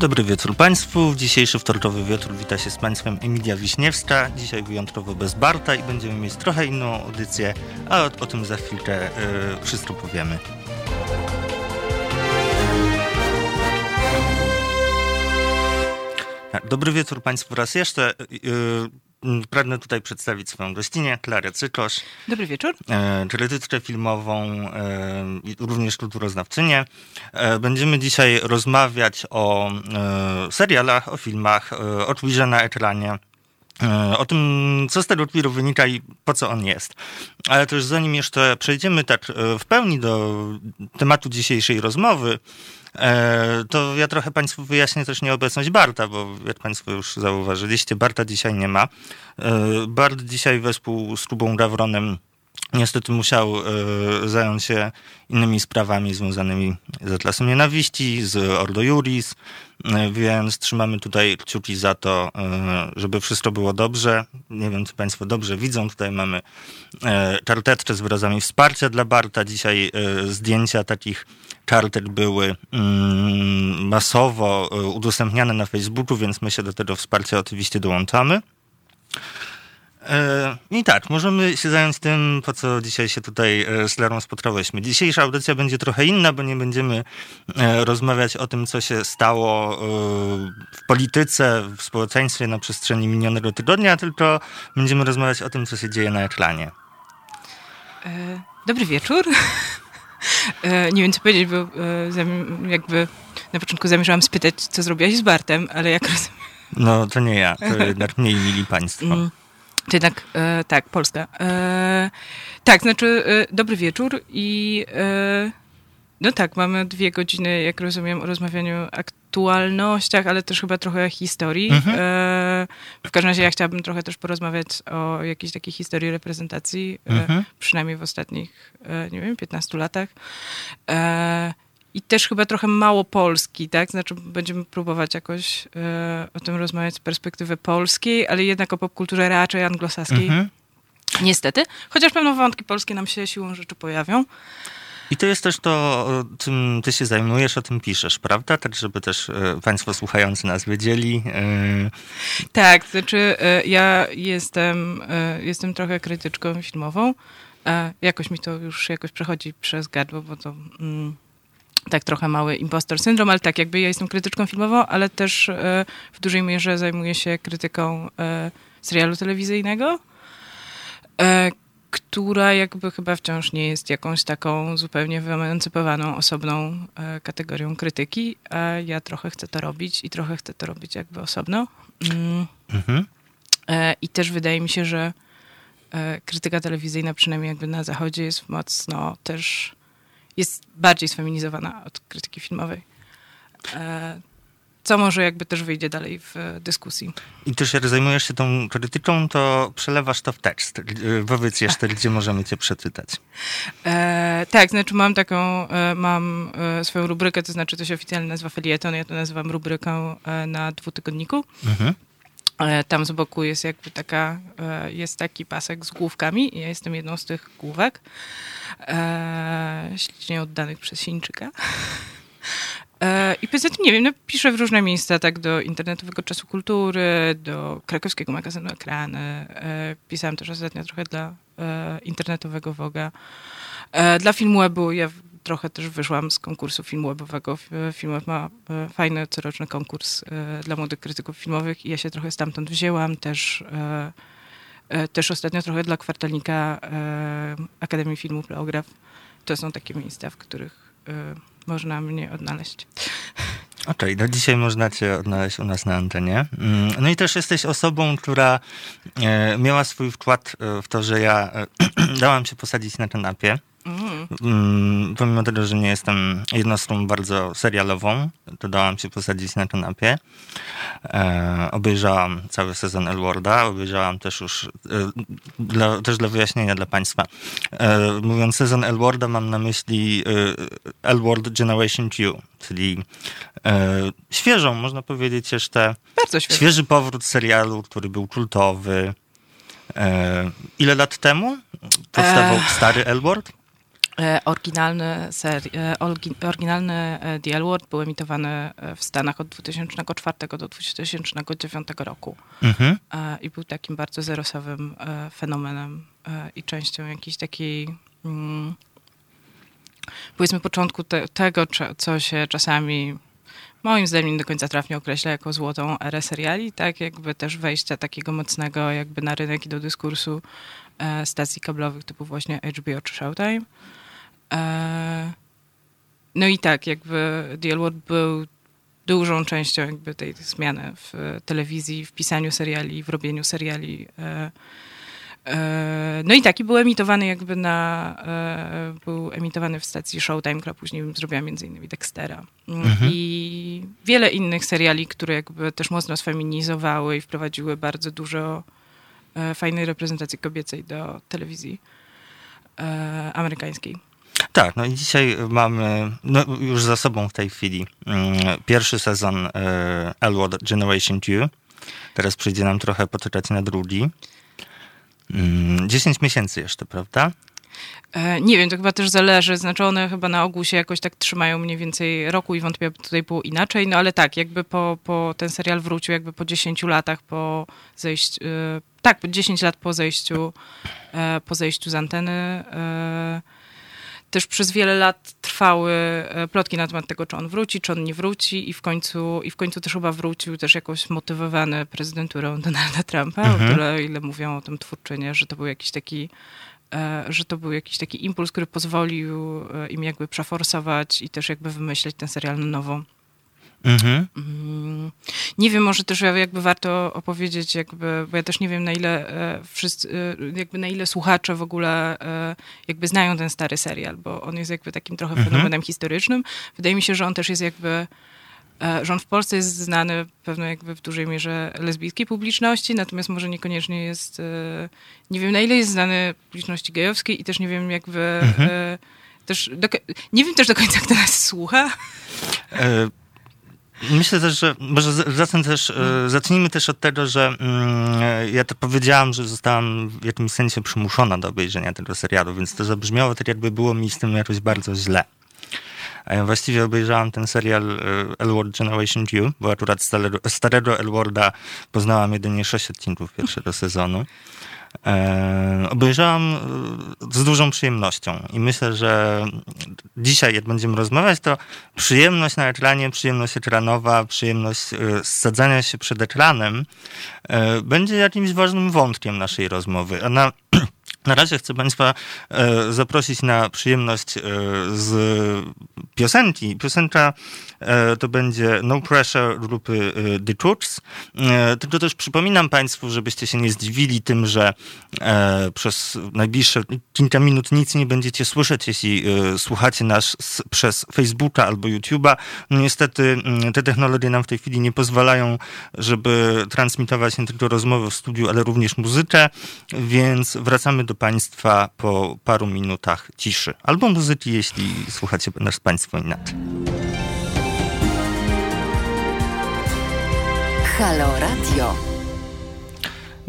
Dobry wieczór Państwu. W dzisiejszy wtorkowy wieczór wita się z Państwem Emilia Wiśniewska. Dzisiaj wyjątkowo bez Barta i będziemy mieć trochę inną audycję, ale o, tym za chwilkę y, wszystko powiemy. Tak, dobry wieczór Państwu raz jeszcze. Y, pragnę tutaj przedstawić swoją gościnę, Klarę Cykosz. Dobry wieczór. E, krytyczkę filmową e, i również kulturoznawczynię. E, będziemy dzisiaj rozmawiać o e, serialach, o filmach, e, o Twirze na ekranie. E, O tym, co z tego Twiru wynika i po co on jest. Ale też zanim jeszcze przejdziemy tak e, w pełni do tematu dzisiejszej rozmowy, e, to ja trochę Państwu wyjaśnię też nieobecność Barta, bo jak Państwo już zauważyliście, Barta dzisiaj nie ma. Bart dzisiaj wespół z Kubą Gawronem niestety musiał e, zająć się innymi sprawami związanymi z Atlasem Nienawiści, z Ordo Juris, e, więc trzymamy tutaj kciuki za to, e, żeby wszystko było dobrze. Nie wiem, czy Państwo dobrze widzą. Tutaj mamy karteczkę z wyrazami wsparcia dla Barta. Dzisiaj zdjęcia takich kartek były mm, masowo udostępniane na Facebooku, więc my się do tego wsparcia oczywiście dołączamy. E, I tak, możemy się zająć tym, po co dzisiaj się tutaj e, z Larą spotkałyśmy. Dzisiejsza audycja będzie trochę inna, bo nie będziemy e, rozmawiać o tym, co się stało w polityce, w społeczeństwie na przestrzeni minionego tygodnia, tylko będziemy rozmawiać o tym, co się dzieje na ekranie. Dobry wieczór. Nie wiem, co powiedzieć, bo jakby na początku zamierzałam spytać, co zrobiłaś z Bartem, ale jak rozumiem, No, to nie ja, to jednak mniej mili państwo. To jednak e, tak, Polska. E, tak, znaczy e, dobry wieczór i e, no tak, mamy dwie godziny, jak rozumiem, o rozmawianiu o aktualnościach, ale też chyba trochę historii. Mhm. E, w każdym razie ja chciałabym trochę też porozmawiać o jakiejś takiej historii reprezentacji, e, Mhm. przynajmniej w ostatnich, nie wiem, 15 latach. E, I też chyba trochę mało Polski, tak? Znaczy będziemy próbować jakoś e, o tym rozmawiać z perspektywy polskiej, ale jednak o popkulturze raczej anglosaskiej. Mhm. Niestety. Chociaż pewne wątki polskie nam się siłą rzeczy pojawią. I to jest też to, czym ty się zajmujesz, o tym piszesz, prawda? Tak, żeby też e, państwo słuchający nas wiedzieli. E, Tak, znaczy e, ja jestem, jestem trochę krytyczką filmową. Jakoś mi to już jakoś przechodzi przez gardło, bo to mm, tak trochę mały impostor syndrom, ale tak, jakby ja jestem krytyczką filmową, ale też e, w dużej mierze zajmuję się krytyką e, serialu telewizyjnego, e, która jakby chyba wciąż nie jest jakąś taką zupełnie wyemancypowaną, osobną kategorią krytyki, a ja trochę chcę to robić i trochę chcę to robić jakby osobno. Mm. mhm. I też wydaje mi się, że krytyka telewizyjna, przynajmniej jakby na zachodzie, jest mocno też, jest bardziej sfeminizowana od krytyki filmowej. E, Co może jakby też wyjdzie dalej w dyskusji. I też jak zajmujesz się tą krytyką, to przelewasz to w tekst. E, Powiedz jeszcze, gdzie możemy cię przeczytać. E, tak, znaczy mam taką, e, mam swoją rubrykę, to znaczy to się oficjalnie nazywa felieton, ja to nazywam rubryką na dwutygodniku. Mhm. E, Tam z boku jest jakby taka, e, jest taki pasek z główkami ja jestem jedną z tych główek. E, Ślicznie oddanych przez Chińczyka. I poza tym, nie wiem, no, piszę w różne miejsca, tak do internetowego czasu kultury, do krakowskiego magazynu Ekrany. Pisałam też ostatnio trochę dla internetowego Woga. Dla Filmwebu ja w- trochę też wyszłam z konkursu Filmwebowego. F- Filmweb ma e, fajny coroczny konkurs e, dla młodych krytyków filmowych i ja się trochę stamtąd wzięłam. Też, e, też ostatnio trochę dla kwartalnika Akademii Filmu Pleograf. To są takie miejsca, w których można mnie odnaleźć. Okej, no dzisiaj można cię odnaleźć u nas na antenie. Mm, No i też jesteś osobą, która miała swój wkład w to, że ja dałam się posadzić na kanapie. Mm. Pomimo tego, że nie jestem jednostką bardzo serialową, to dałam się posadzić na kanapie. E, obejrzałam cały sezon Elwarda, obejrzałam też już, e, dla, też dla wyjaśnienia dla Państwa. E, mówiąc sezon Elwarda, mam na myśli e, Elward Generation Q, czyli e, świeżą, można powiedzieć, jeszcze Bardzo świeży powrót serialu, który był kultowy. E, ile lat temu powstawał Eee. stary Elward? E, oryginalny, seri- e, oryginalny e, The L Word był emitowany w Stanach od 2004 do 2009 roku. Mhm. I był takim bardzo zerosowym fenomenem i częścią jakiejś takiej mm, powiedzmy początku te, tego, co się czasami moim zdaniem nie do końca trafnie określa jako złotą erę seriali, tak jakby też wejścia takiego mocnego jakby na rynek i do dyskursu stacji kablowych typu właśnie HBO czy Showtime. E, no i tak, jakby Dealwood był dużą częścią jakby tej zmiany w telewizji, w pisaniu seriali, w robieniu seriali. E, e, no i taki był emitowany jakby na, był emitowany w stacji Showtime, która później zrobiła między innymi Dextera. Mhm. I wiele innych seriali, które jakby też mocno sfeminizowały i wprowadziły bardzo dużo fajnej reprezentacji kobiecej do telewizji amerykańskiej. Tak, no i dzisiaj mamy no już za sobą w tej chwili mm, pierwszy sezon e, Elwood Generation 2. Teraz przyjdzie nam trochę poczekać na drugi. 10 mm, miesięcy jeszcze, prawda? E, nie wiem, to chyba też zależy. Znaczy one chyba na ogół się jakoś tak trzymają mniej więcej roku i wątpię, aby tutaj było inaczej. No ale tak, jakby po, po ten serial wrócił jakby po 10 latach po zejściu, e, tak, 10 lat po zejściu, po zejściu z anteny też przez wiele lat trwały e, plotki na temat tego, czy on wróci, czy on nie wróci i w końcu, i w końcu też chyba wrócił też jakoś motywowany prezydenturą Donalda Trumpa, mhm. o tyle ile mówią o tym twórczynie, że to był jakiś taki e, że to był jakiś taki impuls, który pozwolił e, im jakby przeforsować i też jakby wymyśleć ten serial na nowo. Mhm. Mm, nie wiem, może też jakby warto opowiedzieć, jakby, bo ja też nie wiem na ile e, wszyscy, e, jakby na ile słuchacze w ogóle e, jakby znają ten stary serial, bo on jest jakby takim trochę mhm. fenomenem historycznym. Wydaje mi się, że on też jest jakby że on w Polsce jest znany pewno jakby w dużej mierze lesbijskiej publiczności, natomiast może niekoniecznie jest, nie wiem na ile jest znany publiczności gejowskiej i też nie wiem jakby, mhm. też, do, nie wiem też do końca kto nas słucha. Myślę też, że może zacznę też, e, zacznijmy też od tego, że mm, ja to powiedziałam, że zostałam w jakimś sensie przymuszona do obejrzenia tego serialu, więc to zabrzmiało tak, jakby było mi z tym jakoś bardzo źle. A właściwie obejrzałam ten serial Elward Generation Q, bo akurat starego, starego Elwarda poznałam jedynie sześć odcinków pierwszego sezonu. E, obejrzałam e, z dużą przyjemnością i myślę, że dzisiaj, jak będziemy rozmawiać, to przyjemność na ekranie, przyjemność ekranowa, przyjemność e, sadzania się przed ekranem będzie jakimś ważnym wątkiem naszej rozmowy. A na razie chcę Państwa e, zaprosić na przyjemność e, z piosenki. Piosenka e, to będzie No Pressure grupy The Chooks. Tylko też przypominam Państwu, żebyście się nie zdziwili tym, że przez najbliższe kilka minut nic nie będziecie słyszeć, jeśli słuchacie nas przez Facebooka albo YouTube'a. No niestety mm, te technologie nam w tej chwili nie pozwalają, żeby transmitować nie tylko rozmowy w studiu, ale również muzykę, więc wracamy do Państwa po paru minutach ciszy. Albo muzyki, jeśli słuchacie nas Państwo inaczej. Halo Radio.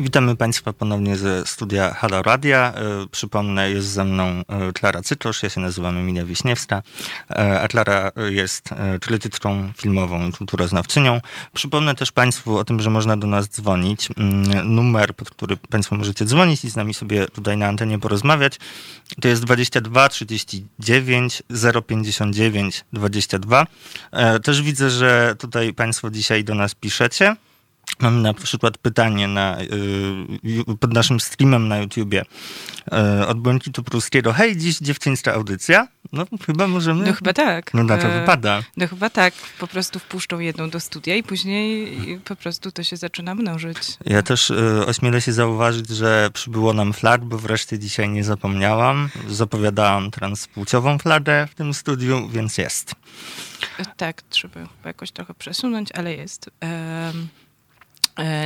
Witamy Państwa ponownie ze studia Halo Radia. E, przypomnę, jest ze mną e, Klara Cytosz, ja się nazywam Emilia Wiśniewska, e, a Klara jest krytyczką filmową i kulturoznawczynią. Przypomnę też Państwu o tym, że można do nas dzwonić. Mm, numer, pod który Państwo możecie dzwonić i z nami sobie tutaj na antenie porozmawiać, to jest 22 39 059 22. Też widzę, że tutaj Państwo dzisiaj do nas piszecie. Mam na przykład pytanie na, y, pod naszym streamem na YouTubie y, od Błękitu Pruskiego. Hej, dziś dziewczyńska audycja? No chyba możemy... No chyba tak. No na to e, wypada. No chyba tak. Po prostu wpuszczą jedną do studia i później po prostu to się zaczyna mnożyć. Ja też y, ośmielę się zauważyć, że przybyło nam flag, bo wreszcie dzisiaj nie zapomniałam. Zapowiadałam transpłciową flagę w tym studiu, więc jest. Tak, trzeba jakoś trochę przesunąć, ale jest. E,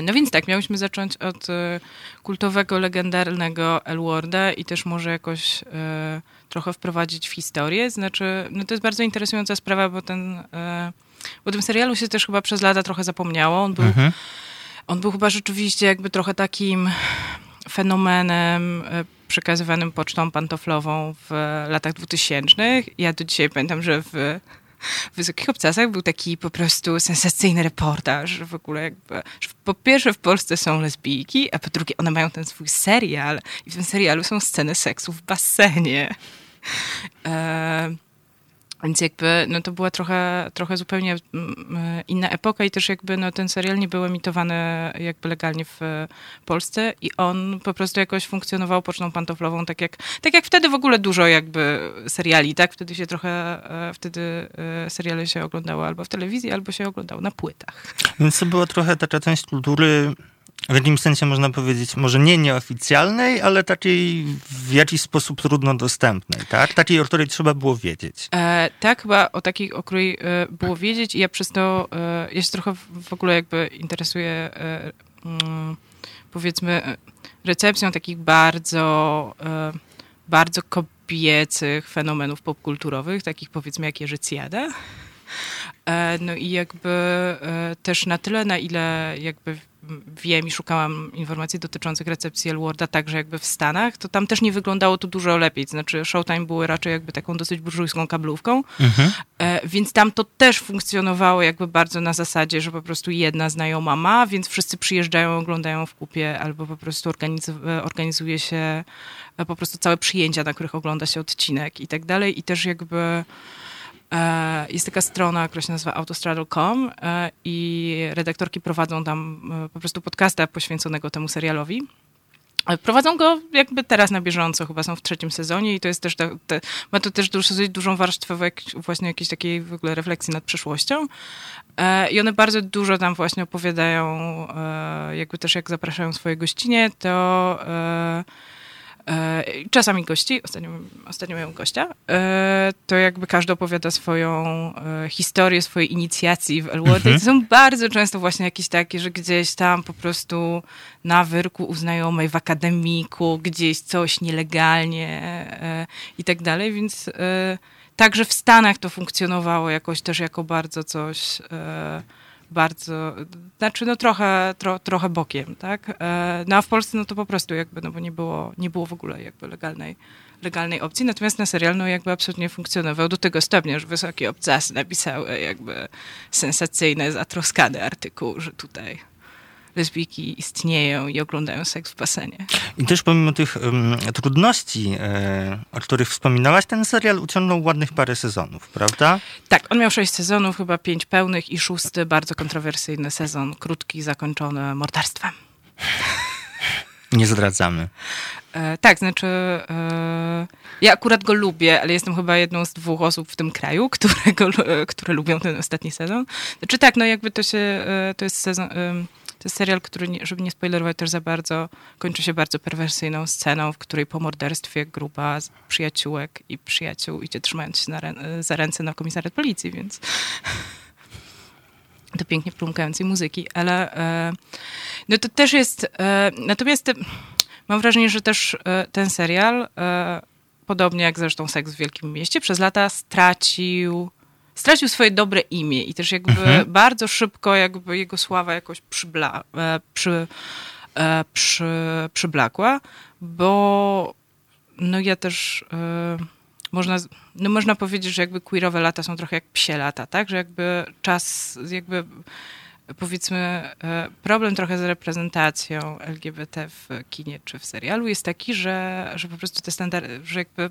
no więc tak, miałyśmy zacząć od e, kultowego, legendarnego Elwarda i też może jakoś e, trochę wprowadzić w historię. Znaczy, no to jest bardzo interesująca sprawa, bo ten, e, bo tym serialu się też chyba przez lata trochę zapomniało. On był, mhm. on był chyba rzeczywiście jakby trochę takim fenomenem e, przekazywanym pocztą pantoflową w latach 2000. Ja do dzisiaj pamiętam, że w w Wysokich Obcasach był taki po prostu sensacyjny reportaż, w ogóle jakby, że po pierwsze w Polsce są lesbijki, a po drugie one mają ten swój serial i w tym serialu są sceny seksu w basenie. E, więc jakby no to była trochę, trochę zupełnie mm, inna epoka i też jakby no ten serial nie był emitowany jakby legalnie w Polsce i on po prostu jakoś funkcjonował pocztą pantoflową, tak jak, tak jak wtedy w ogóle dużo jakby seriali, tak? Wtedy się trochę, e, wtedy e, seriale się oglądało albo w telewizji, albo się oglądało na płytach. Więc to była trochę taka część kultury w jakimś sensie można powiedzieć, może nie nieoficjalnej, ale takiej w jakiś sposób trudno dostępnej, tak? Takiej, o której trzeba było wiedzieć. E, tak, chyba o takiej, o której e, było wiedzieć i ja przez to, e, trochę w ogóle jakby interesuję, e, mm, powiedzmy, e, recepcją takich bardzo, bardzo kobiecych fenomenów popkulturowych, takich powiedzmy jak Jerzy Cjada. No i jakby też na tyle, na ile jakby wiem i szukałam informacji dotyczących recepcji Elwarda także jakby w Stanach, to tam też nie wyglądało to dużo lepiej. Znaczy Showtime były raczej jakby taką dosyć burżujską kablówką, mhm. e, więc tam to też funkcjonowało jakby bardzo na zasadzie, że po prostu jedna znajoma ma, więc wszyscy przyjeżdżają, oglądają w kupie albo po prostu e, organizuje się e, po prostu całe przyjęcia, na których ogląda się odcinek i tak dalej i też jakby jest taka strona, która się nazywa autostraddle.com e, i redaktorki prowadzą tam e, po prostu podcasta poświęconego temu serialowi. Prowadzą go jakby teraz na bieżąco, chyba są w trzecim sezonie i to jest też, te, te, ma to też dosyć dużą warstwę właśnie jakiejś takiej w ogóle refleksji nad przeszłością. I one bardzo dużo tam właśnie opowiadają, jakby też jak zapraszają swoje gościnie, to E, czasami gości, ostatnio, ostatnio miałem gościa, e, to jakby każdy opowiada swoją e, historię, swojej inicjacji w Elwood. Mhm. To są bardzo często właśnie jakieś takie, że gdzieś tam po prostu na wyrku u znajomej, w akademiku, gdzieś coś nielegalnie i tak dalej, więc także w Stanach to funkcjonowało jakoś też jako bardzo coś bardzo, znaczy no trochę, tro, trochę bokiem, tak? E, no a w Polsce no to po prostu jakby, no bo nie było, nie było w ogóle jakby legalnej, legalnej opcji, natomiast na serial no jakby absolutnie funkcjonował do tego stopnia, że wysokie obcasy napisały jakby sensacyjne, zatroskane artykuł, że tutaj lesbijki istnieją i oglądają seks w basenie. I też pomimo tych um, trudności, e, o których wspominałaś, ten serial uciągnął ładnych parę sezonów, prawda? Tak, on miał sześć sezonów, chyba pięć pełnych i szósty bardzo kontrowersyjny sezon, krótki, zakończony morderstwem. Nie zdradzamy. E, tak, znaczy e, ja akurat go lubię, ale jestem chyba jedną z dwóch osób w tym kraju, którego, które lubią ten ostatni sezon. Znaczy tak, no jakby to się, e, to jest sezon to jest serial, który, żeby nie spoilerować też za bardzo, kończy się bardzo perwersyjną sceną, w której po morderstwie grupa przyjaciółek i przyjaciół idzie trzymając się za ręce na komisariat policji, więc do pięknie plumkającej muzyki, ale e, no to też jest, e, natomiast mam wrażenie, że też e, ten serial, e, podobnie jak zresztą Seks w Wielkim Mieście, przez lata stracił stracił swoje dobre imię i też jakby mhm. bardzo szybko jakby jego sława jakoś przybla, e, przy, e, przy, przyblakła, bo no ja też e, można, no można powiedzieć, że jakby queerowe lata są trochę jak psie lata, tak? Że jakby czas, jakby powiedzmy problem trochę z reprezentacją LGBT w kinie czy w serialu jest taki, że, że po prostu te standardy, że jakby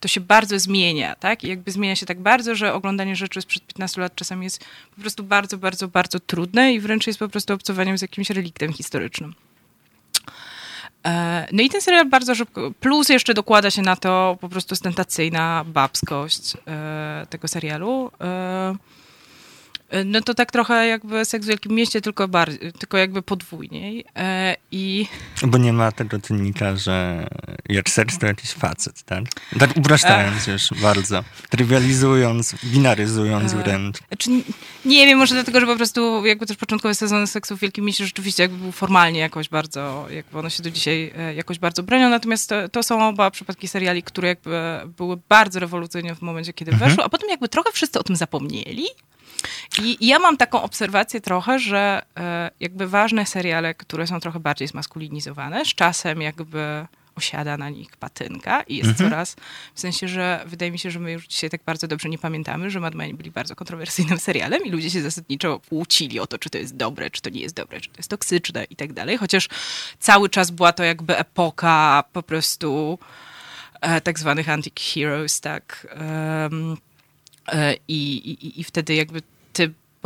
to się bardzo zmienia, tak? I jakby zmienia się tak bardzo, że oglądanie rzeczy sprzed 15 lat czasami jest po prostu bardzo, bardzo, bardzo trudne i wręcz jest po prostu obcowaniem z jakimś reliktem historycznym. E, no i ten serial bardzo szybko, plus jeszcze dokłada się na to po prostu ostentacyjna babskość e, tego serialu. E, no to tak trochę jakby seks w Wielkim Mieście, tylko, bardziej, tylko jakby podwójniej. E, I... Bo nie ma tego czynnika, że jak seks to jakiś facet, tak? Tak upraszczając już bardzo, trywializując, binaryzując e, wręcz. Znaczy, nie wiem, może dlatego, że po prostu jakby też początkowy sezon seksu w Wielkim Mieście rzeczywiście jakby był formalnie jakoś bardzo, jakby one się do dzisiaj jakoś bardzo bronią, natomiast to, to są oba przypadki seriali, które jakby były bardzo rewolucyjne w momencie, kiedy mhm. weszły, a potem jakby trochę wszyscy o tym zapomnieli. I ja mam taką obserwację trochę, że e, jakby ważne seriale, które są trochę bardziej zmaskulinizowane, z czasem jakby osiada na nich patynka i jest mhm. coraz, w sensie, że wydaje mi się, że my już dzisiaj tak bardzo dobrze nie pamiętamy, że Mad Men byli bardzo kontrowersyjnym serialem i ludzie się zasadniczo kłócili o to, czy to jest dobre, czy to nie jest dobre, czy to jest toksyczne i tak dalej, chociaż cały czas była to jakby epoka po prostu e, tak zwanych anti-heroes, tak, um, e, i, i, i wtedy jakby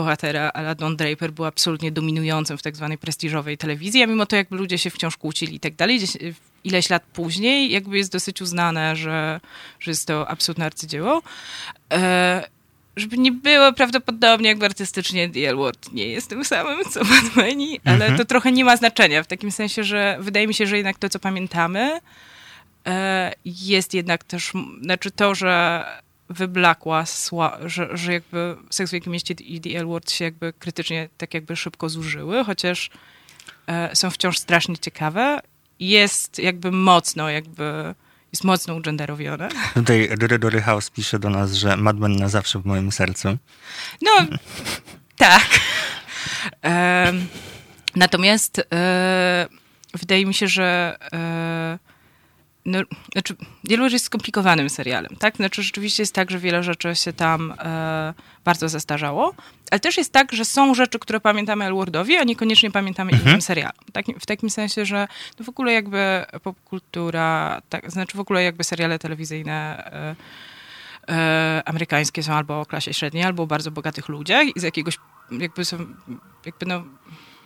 bohatera ala Don Draper był absolutnie dominującym w tak zwanej prestiżowej telewizji, a mimo to jakby ludzie się wciąż kłócili i tak dalej. Ileś lat później jakby jest dosyć uznane, że, że jest to absolutne arcydzieło. E, żeby nie było prawdopodobnie jakby artystycznie Elwood nie jest tym samym co Mad Meni, ale mhm. to trochę nie ma znaczenia w takim sensie, że wydaje mi się, że jednak to, co pamiętamy, e, jest jednak też, znaczy to, że wyblakła, że, że jakby Seks w Wielkim Mieście i The L się jakby krytycznie tak jakby szybko zużyły, chociaż e, są wciąż strasznie ciekawe. Jest jakby mocno jakby jest mocno ugenderowione. Tutaj Dory House pisze do nas, że Mad Men na zawsze w moim sercu. No, tak. E, natomiast e, wydaje mi się, że e, no, znaczy, Yellow jest skomplikowanym serialem, tak? Znaczy, rzeczywiście jest tak, że wiele rzeczy się tam e, bardzo zastarzało, ale też jest tak, że są rzeczy, które pamiętamy Elwardowi, a niekoniecznie pamiętamy mhm. innym serialom. Tak, w takim sensie, że no w ogóle jakby popkultura, tak, znaczy w ogóle jakby seriale telewizyjne e, e, amerykańskie są albo o klasie średniej, albo o bardzo bogatych ludziach i z jakiegoś jakby są, jakby no,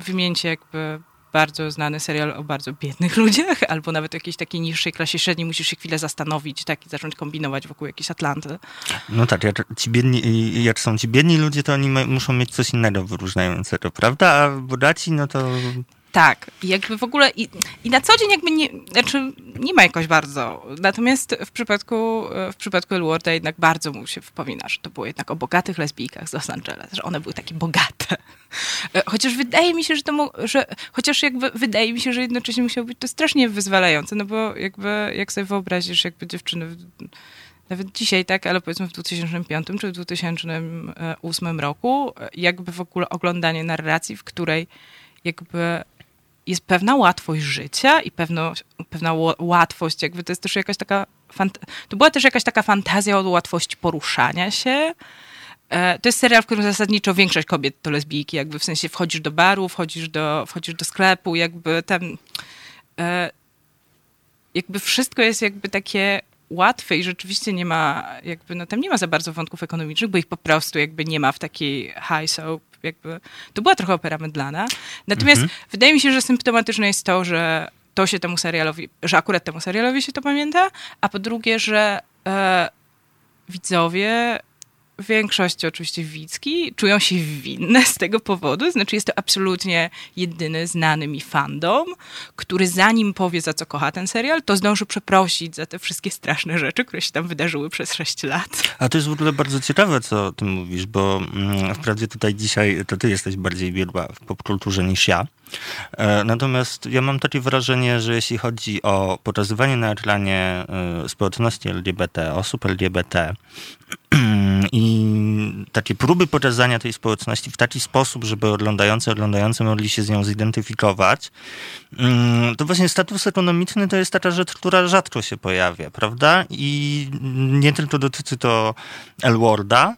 wymieńcie jakby bardzo znany serial o bardzo biednych ludziach, albo nawet w jakiejś takiej niższej klasie średniej musisz się chwilę zastanowić tak, i zacząć kombinować wokół jakiejś Atlanty. No tak, jak, ci biedni, jak są ci biedni ludzie, to oni muszą mieć coś innego wyróżniającego, prawda? A bogaci, no to... Tak, i jakby w ogóle i, i, na co dzień jakby nie, znaczy nie ma jakoś bardzo. Natomiast w przypadku, w przypadku Elwarda jednak bardzo mu się wspomina, że to było jednak o bogatych lesbijkach z Los Angeles, że one były takie bogate. E, chociaż wydaje mi się, że to, że chociaż jakby wydaje mi się, że jednocześnie musiało być to strasznie wyzwalające, no bo jakby jak sobie wyobrazisz jakby dziewczyny nawet dzisiaj, tak, ale powiedzmy w 2005 czy w 2008 roku, jakby w ogóle oglądanie narracji, w której jakby jest pewna łatwość życia i pewno, pewna łatwość, jakby to jest też jakaś taka, to była też jakaś taka fantazja od łatwości poruszania się. E, to jest serial, w którym zasadniczo większość kobiet to lesbijki, jakby w sensie wchodzisz do baru, wchodzisz do, wchodzisz do sklepu, jakby tam e, jakby wszystko jest jakby takie łatwe i rzeczywiście nie ma, jakby, no tam nie ma za bardzo wątków ekonomicznych, bo ich po prostu jakby nie ma w takiej high soap jakby, to była trochę opera mydlana. Natomiast mhm. wydaje mi się, że symptomatyczne jest to, że to się temu serialowi, że akurat temu serialowi się to pamięta, a po drugie, że e, widzowie w większości oczywiście widzki czują się winne z tego powodu. Znaczy jest to absolutnie jedyny znany mi fandom, który zanim powie za co kocha ten serial, to zdąży przeprosić za te wszystkie straszne rzeczy, które się tam wydarzyły przez 6 lat. A to jest w ogóle bardzo ciekawe, co ty mówisz, bo mm, wprawdzie tutaj dzisiaj to ty jesteś bardziej biegła w popkulturze niż ja. E, natomiast ja mam takie wrażenie, że jeśli chodzi o pokazywanie na ekranie e, społeczności LGBT, osób LGBT i takie próby pokazania tej społeczności w taki sposób, żeby oglądający, oglądający mogli się z nią zidentyfikować, mm, to właśnie status ekonomiczny to jest taka rzecz, która rzadko się pojawia, prawda? I nie tylko dotyczy to Elwarda,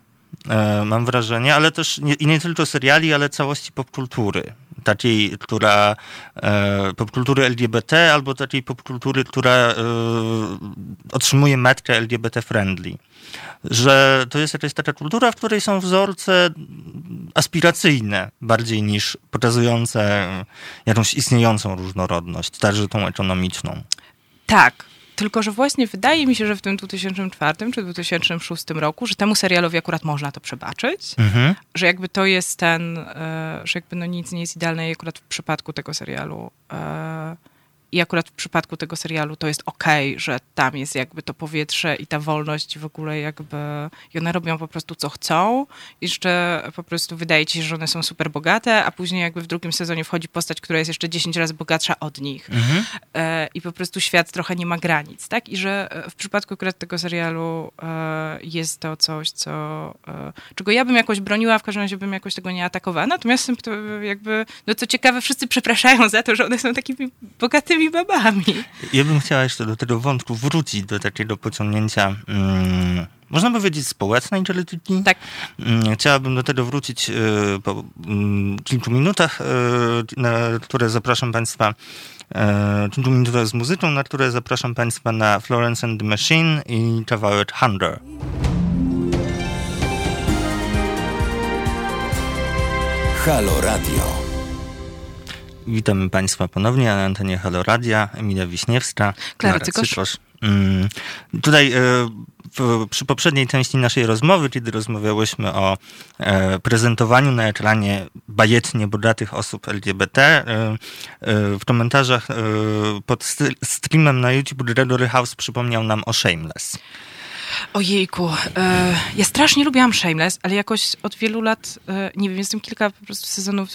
e, mam wrażenie, ale też nie, i nie tylko seriali, ale całości popkultury takiej, która e, popkultury LGBT albo takiej popkultury, która e, otrzymuje metkę LGBT friendly. Że to jest jakaś taka kultura, w której są wzorce aspiracyjne bardziej niż pokazujące jakąś istniejącą różnorodność, także tą ekonomiczną. Tak, tylko, że właśnie wydaje mi się, że w tym 2004 czy 2006 roku, że temu serialowi akurat można to przebaczyć, mhm. że jakby to jest ten, e, że jakby no nic nie jest idealne i akurat w przypadku tego serialu. E, I akurat w przypadku tego serialu to jest okej, okay, że tam jest jakby to powietrze i ta wolność w ogóle jakby i one robią po prostu co chcą i jeszcze po prostu wydaje ci się, że one są super bogate, a później jakby w drugim sezonie wchodzi postać, która jest jeszcze 10 razy bogatsza od nich. Mhm. E, I po prostu świat trochę nie ma granic, tak? I że w przypadku akurat tego serialu e, jest to coś, co e, czego ja bym jakoś broniła, w każdym razie bym jakoś tego nie atakowała. Natomiast jakby, no co ciekawe, wszyscy przepraszają za to, że one są takimi bogatymi babami. Ja bym chciała jeszcze do tego wątku wrócić, do takiego pociągnięcia, mm, można powiedzieć, społecznej polityki. Tak. Mm, chciałabym do tego wrócić y, po mm, kilku minutach, y, na które zapraszam Państwa y, kilku minutach z muzyką, na które zapraszam Państwa na Florence and the Machine i kawałek Hunger. Halo Radio. Witamy Państwa ponownie na antenie Halo Radia. Emilia Wiśniewska. Klara Cykosz. Mm, tutaj e, w, przy poprzedniej części naszej rozmowy, kiedy rozmawiałyśmy o e, prezentowaniu na ekranie bajetnie bogatych osób LGBT, e, e, w komentarzach pod streamem na YouTube Gregory House przypomniał nam o Shameless. Ojejku, e, ja strasznie lubiłam Shameless, ale jakoś od wielu lat, e, nie wiem, jestem kilka po prostu sezonów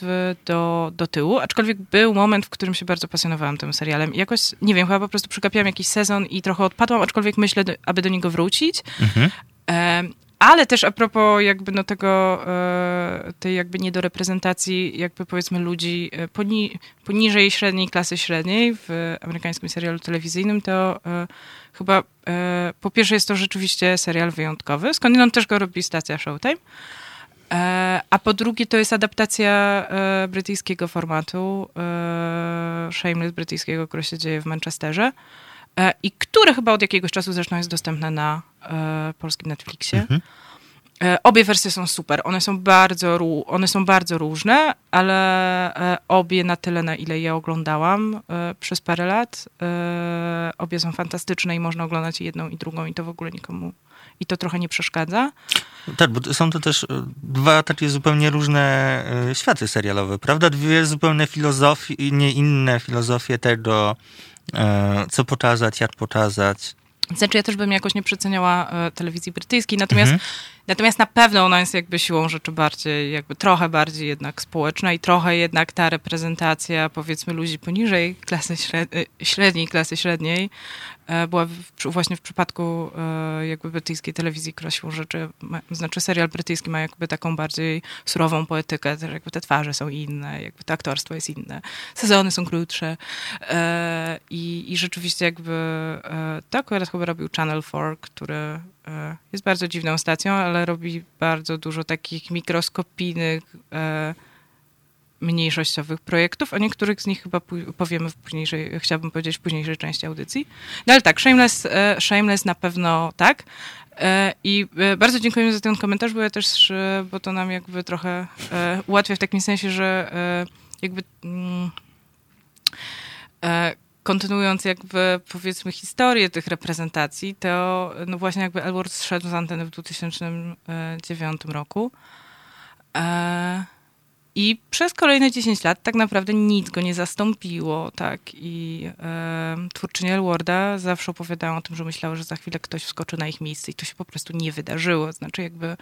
do, do tyłu, aczkolwiek był moment, w którym się bardzo pasjonowałam tym serialem i jakoś, nie wiem, chyba po prostu przegapiłam jakiś sezon i trochę odpadłam, aczkolwiek myślę, aby do niego wrócić. Mhm. E, ale też a propos jakby no tego, e, tej jakby niedoreprezentacji jakby powiedzmy ludzi e, poni poniżej średniej klasy średniej w amerykańskim serialu telewizyjnym, to e, chyba po pierwsze jest to rzeczywiście serial wyjątkowy, skądinąd też go robi stacja Showtime, a po drugie to jest adaptacja brytyjskiego formatu, Shameless brytyjskiego, który się dzieje w Manchesterze i które chyba od jakiegoś czasu zresztą jest dostępne na e, polskim Netflixie. Mhm. E, obie wersje są super. One są bardzo, one są bardzo różne, ale e, obie na tyle, na ile je oglądałam e, przez parę lat. Obie są fantastyczne i można oglądać jedną i drugą i to w ogóle nikomu i to trochę nie przeszkadza. Tak, bo są to też dwa takie zupełnie różne światy serialowe, prawda? Dwie zupełnie filozofie, nie inne filozofie tego, co pokazać, jak pokazać. Znaczy ja też bym jakoś nie przeceniała e, telewizji brytyjskiej, natomiast, mhm. natomiast na pewno ona jest jakby siłą rzeczy bardziej, jakby trochę bardziej jednak społeczna i trochę jednak ta reprezentacja powiedzmy ludzi poniżej klasy średniej, średniej klasy średniej była w, właśnie w przypadku e, jakby brytyjskiej telewizji, która siłą rzeczy, ma, znaczy serial brytyjski ma jakby taką bardziej surową poetykę, że jakby te twarze są inne, jakby to aktorstwo jest inne, sezony są krótsze. E, i, i rzeczywiście jakby to akurat chyba robił Channel 4, który jest bardzo dziwną stacją, ale robi bardzo dużo takich mikroskopijnych mniejszościowych projektów. O niektórych z nich chyba powiemy w późniejszej, chciałabym powiedzieć w późniejszej części audycji. No ale tak, Shameless, e, Shameless na pewno tak. E, I e, bardzo dziękujemy za ten komentarz, bo ja też, bo to nam jakby trochę ułatwia w takim sensie, że jakby mm, kontynuując jakby powiedzmy historię tych reprezentacji, to no właśnie jakby Elward zszedł z anteny w 2009 roku. I przez kolejne 10 lat tak naprawdę nic go nie zastąpiło, tak. I e, twórczynie Elwarda zawsze opowiadają o tym, że myślały, że za chwilę ktoś wskoczy na ich miejsce i to się po prostu nie wydarzyło. Znaczy jakby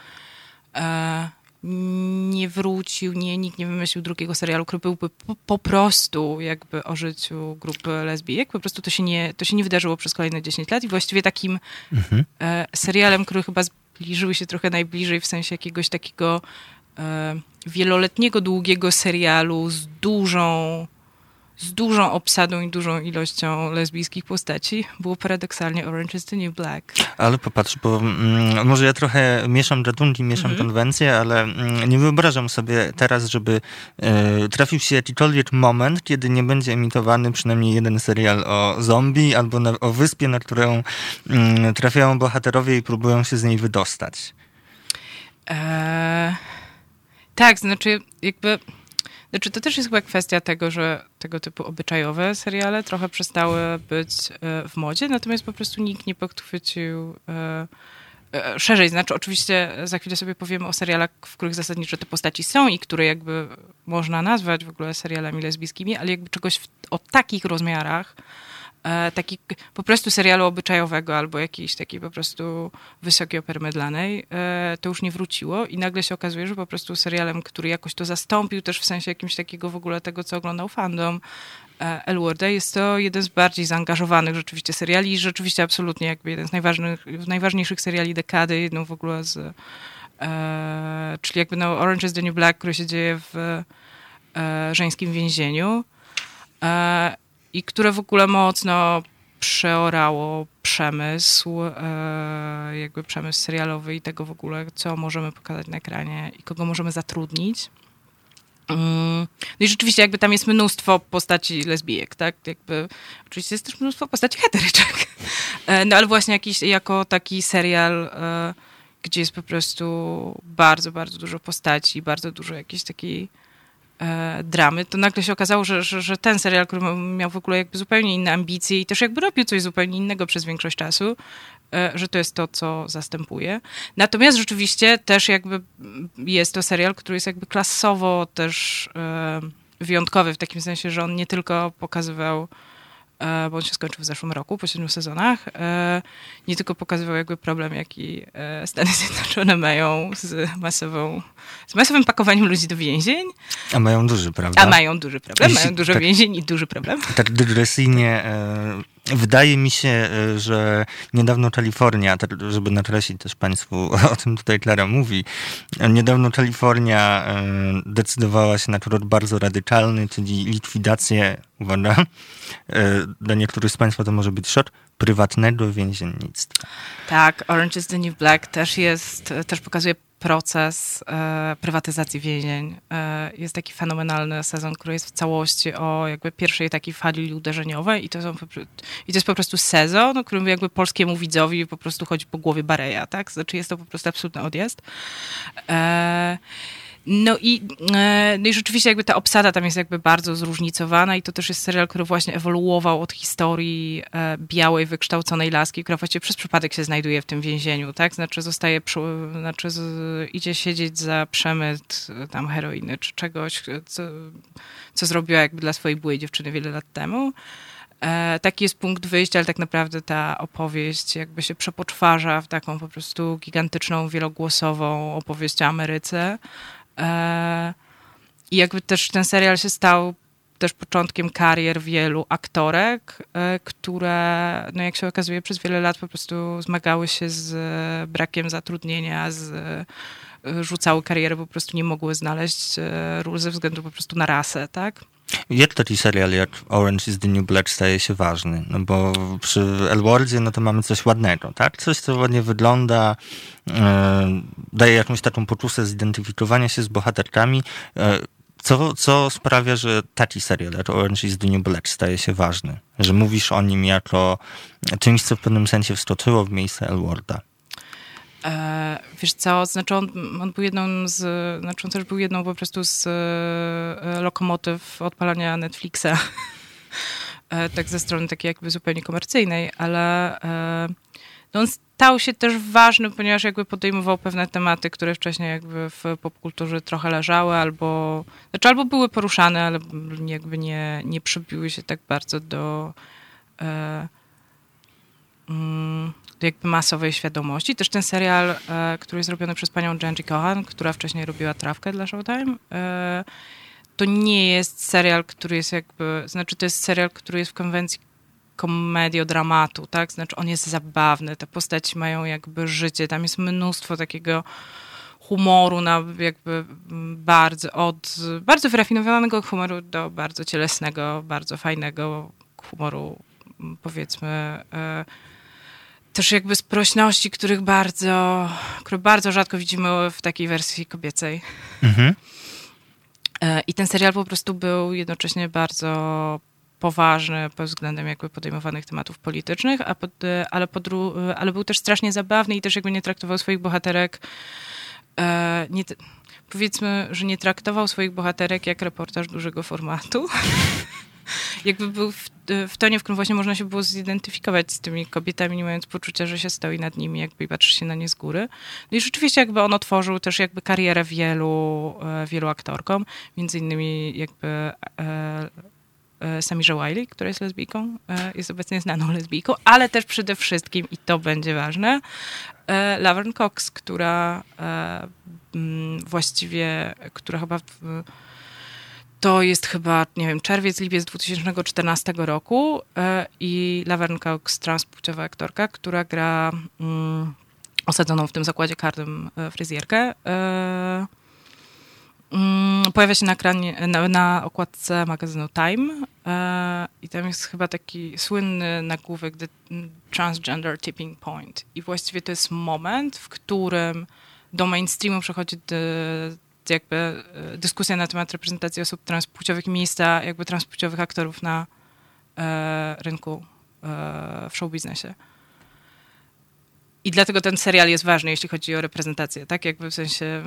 e, nie wrócił, nie, nikt nie wymyślił drugiego serialu, który byłby po, po, prostu jakby o życiu grupy lesbijek. Po prostu to się nie, to się nie wydarzyło przez kolejne 10 lat i właściwie takim mhm. e, serialem, który chyba zbliżyły się trochę najbliżej w sensie jakiegoś takiego wieloletniego, długiego serialu z dużą, z dużą obsadą i dużą ilością lesbijskich postaci było paradoksalnie Orange is the New Black. Ale popatrz, bo mm, może ja trochę mieszam gatunki, mieszam -hmm. konwencje, ale mm, nie wyobrażam sobie teraz, żeby e, trafił się jakikolwiek moment, kiedy nie będzie emitowany przynajmniej jeden serial o zombie albo na, o wyspie, na którą mm, trafiają bohaterowie i próbują się z niej wydostać. Eee... Tak, znaczy jakby... Znaczy to też jest chyba kwestia tego, że tego typu obyczajowe seriale trochę przestały być e, w modzie, natomiast po prostu nikt nie podchwycił e, e, szerzej. Znaczy, oczywiście za chwilę sobie powiemy o serialach, w których zasadniczo te postaci są i które jakby można nazwać w ogóle serialami lesbijskimi, ale jakby czegoś w, o takich rozmiarach, taki po prostu serialu obyczajowego albo jakiejś takiej po prostu wysokiej opery mydlanej, e, to już nie wróciło i nagle się okazuje, że po prostu serialem, który jakoś to zastąpił też w sensie jakimś takiego w ogóle tego, co oglądał fandom, e, Elworda, jest to jeden z bardziej zaangażowanych rzeczywiście seriali i rzeczywiście absolutnie jakby jeden z najważniejszych seriali dekady, jedną w ogóle z e, czyli jakby no Orange is the New Black, który się dzieje w e, żeńskim więzieniu. I które w ogóle mocno przeorało przemysł, e, jakby przemysł serialowy i tego w ogóle, co możemy pokazać na ekranie i kogo możemy zatrudnić. Mm, no i rzeczywiście jakby tam jest mnóstwo postaci lesbijek, tak? Jakby, oczywiście jest też mnóstwo postaci heteryczek. E, no ale właśnie jakiś, jako taki serial, e, gdzie jest po prostu bardzo, bardzo dużo postaci, bardzo dużo jakiejś takiej dramy, to nagle się okazało, że, że, że, ten serial, który miał w ogóle jakby zupełnie inne ambicje i też jakby robił coś zupełnie innego przez większość czasu, e, że to jest to, co zastępuje. Natomiast rzeczywiście też jakby jest to serial, który jest jakby klasowo też e, wyjątkowy w takim sensie, że on nie tylko pokazywał E, bo on się skończył w zeszłym roku, po siedmiu sezonach, e, nie tylko pokazywał jakby problem, jaki e, Stany Zjednoczone mają z masową, z masowym pakowaniem ludzi do więzień. A mają duży, prawda? A mają duży problem, mają dużo tak, więzień i duży problem. Tak dygresyjnie Wydaje mi się, że niedawno Kalifornia, żeby nakreślić też Państwu, o tym tutaj Klara mówi, niedawno Kalifornia decydowała się na krok bardzo radykalny, czyli likwidację, uwaga, dla niektórych z Państwa to może być szok, prywatnego więziennictwa. Tak, Orange is the New Black też jest, też pokazuje proces e, prywatyzacji więzień. E, jest taki fenomenalny sezon, który jest w całości o jakby pierwszej takiej fali uderzeniowej i to, są, i to jest po prostu sezon, o którym jakby polskiemu widzowi po prostu chodzi po głowie Bareja, tak? Znaczy jest to po prostu absolutny odjazd. E, no i, e, no i rzeczywiście jakby ta obsada tam jest jakby bardzo zróżnicowana i to też jest serial, który właśnie ewoluował od historii e, białej, wykształconej laski, która właściwie przez przypadek się znajduje w tym więzieniu, tak? Znaczy zostaje, znaczy idzie siedzieć za przemyt e, tam heroiny czy czegoś, co, co zrobiła jakby dla swojej byłej dziewczyny wiele lat temu. E, taki jest punkt wyjścia, ale tak naprawdę ta opowieść jakby się przepoczwarza w taką po prostu gigantyczną, wielogłosową opowieść o Ameryce. E, I jakby też ten serial się stał też początkiem karier wielu aktorek, e, które, no jak się okazuje, przez wiele lat po prostu zmagały się z brakiem zatrudnienia, z, e, rzucały karierę, po prostu nie mogły znaleźć ról ze względu po prostu na rasę, tak? Jak taki serial jak Orange is the New Black staje się ważny? No bo przy Elwardzie no to mamy coś ładnego, tak? Coś, co ładnie wygląda, e, daje jakąś taką poczucie zidentyfikowania się z bohaterkami. E, co, co sprawia, że taki serial jak Orange is the New Black staje się ważny? Że mówisz o nim jako czymś, co w pewnym sensie wskoczyło w miejsce Elwarda? E, wiesz co, znaczy on, on, był jedną z, znaczy on też był jedną po prostu z e, lokomotyw odpalania Netflixa. E, tak ze strony takiej jakby zupełnie komercyjnej, ale no on stał się też ważny, ponieważ jakby podejmował pewne tematy, które wcześniej jakby w popkulturze trochę leżały, albo, znaczy albo były poruszane, ale jakby nie, nie przybiły się tak bardzo do e, mm, jakby masowej świadomości. Też ten serial, e, który jest zrobiony przez panią Jenji Kohan, która wcześniej robiła trawkę dla Showtime, e, to nie jest serial, który jest jakby, znaczy to jest serial, który jest w konwencji komediodramatu, tak? Znaczy on jest zabawny, te postaci mają jakby życie, tam jest mnóstwo takiego humoru na jakby bardzo, od bardzo wyrafinowanego humoru do bardzo cielesnego, bardzo fajnego humoru, powiedzmy, e, też jakby sprośności, których bardzo, które bardzo rzadko widzimy w takiej wersji kobiecej. Mhm. E, I ten serial po prostu był jednocześnie bardzo poważny pod względem jakby podejmowanych tematów politycznych, a pod, e, ale, podru, e, ale był też strasznie zabawny i też jakby nie traktował swoich bohaterek nie, powiedzmy, że nie traktował swoich bohaterek jak reportaż dużego formatu. jakby był w, w tonie, w którym właśnie można się było zidentyfikować z tymi kobietami, nie mając poczucia, że się stoi nad nimi jakby i patrzy się na nie z góry. No i rzeczywiście jakby on otworzył też jakby karierę wielu, e, wielu aktorkom, między innymi jakby e, e, Samirze Wiley, która jest lesbijką, e, jest obecnie znaną lesbijką, ale też przede wszystkim, i to będzie ważne, Laverne Cox, która właściwie, która chyba to jest chyba, nie wiem, czerwiec, lipiec 2014 roku e, i Laverne Cox, transpłciowa aktorka, która gra mm, osadzoną w tym zakładzie karnym e, fryzjerkę. E, mm, pojawia się na, ekranie, na, na okładce magazynu Time e, i tam jest chyba taki słynny nagłówek The Transgender Tipping Point i właściwie to jest moment, w którym do mainstreamu przechodzi jakby e, dyskusja na temat reprezentacji osób transpłciowych i miejsca jakby transpłciowych aktorów na e, rynku e, w show biznesie. I dlatego ten serial jest ważny, jeśli chodzi o reprezentację, tak? Jakby w sensie...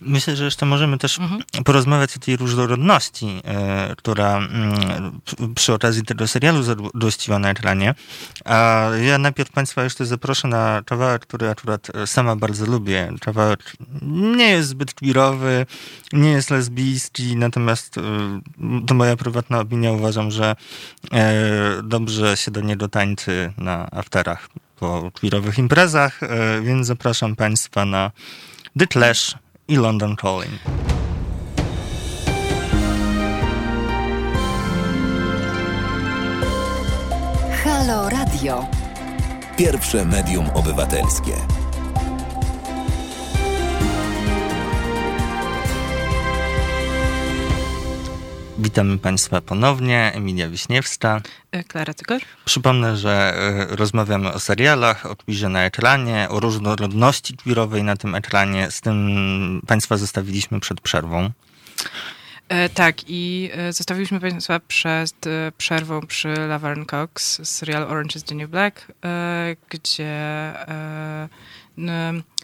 Myślę, że jeszcze możemy też mhm. porozmawiać o tej różnorodności, e, która mm, przy okazji tego serialu zagościła na ekranie. A ja najpierw Państwa jeszcze zaproszę na kawałek, który akurat e, sama bardzo lubię. Kawałek nie jest zbyt queerowy, nie jest lesbijski, natomiast e, to moja prywatna opinia. Uważam, że dobrze się do niego tańczy na afterach po queerowych imprezach, więc zapraszam Państwa na The Clash i London Calling. Halo Radio. Pierwsze medium obywatelskie. Witamy Państwa ponownie. Emilia Wiśniewska. e, Klara Cygor. Przypomnę, że e, rozmawiamy o serialach, o queerze na ekranie, o różnorodności queerowej na tym ekranie. Z tym Państwa zostawiliśmy przed przerwą. E, tak, i zostawiliśmy Państwa przed przerwą przy Laverne Cox z serialu Orange is the New Black, gdzie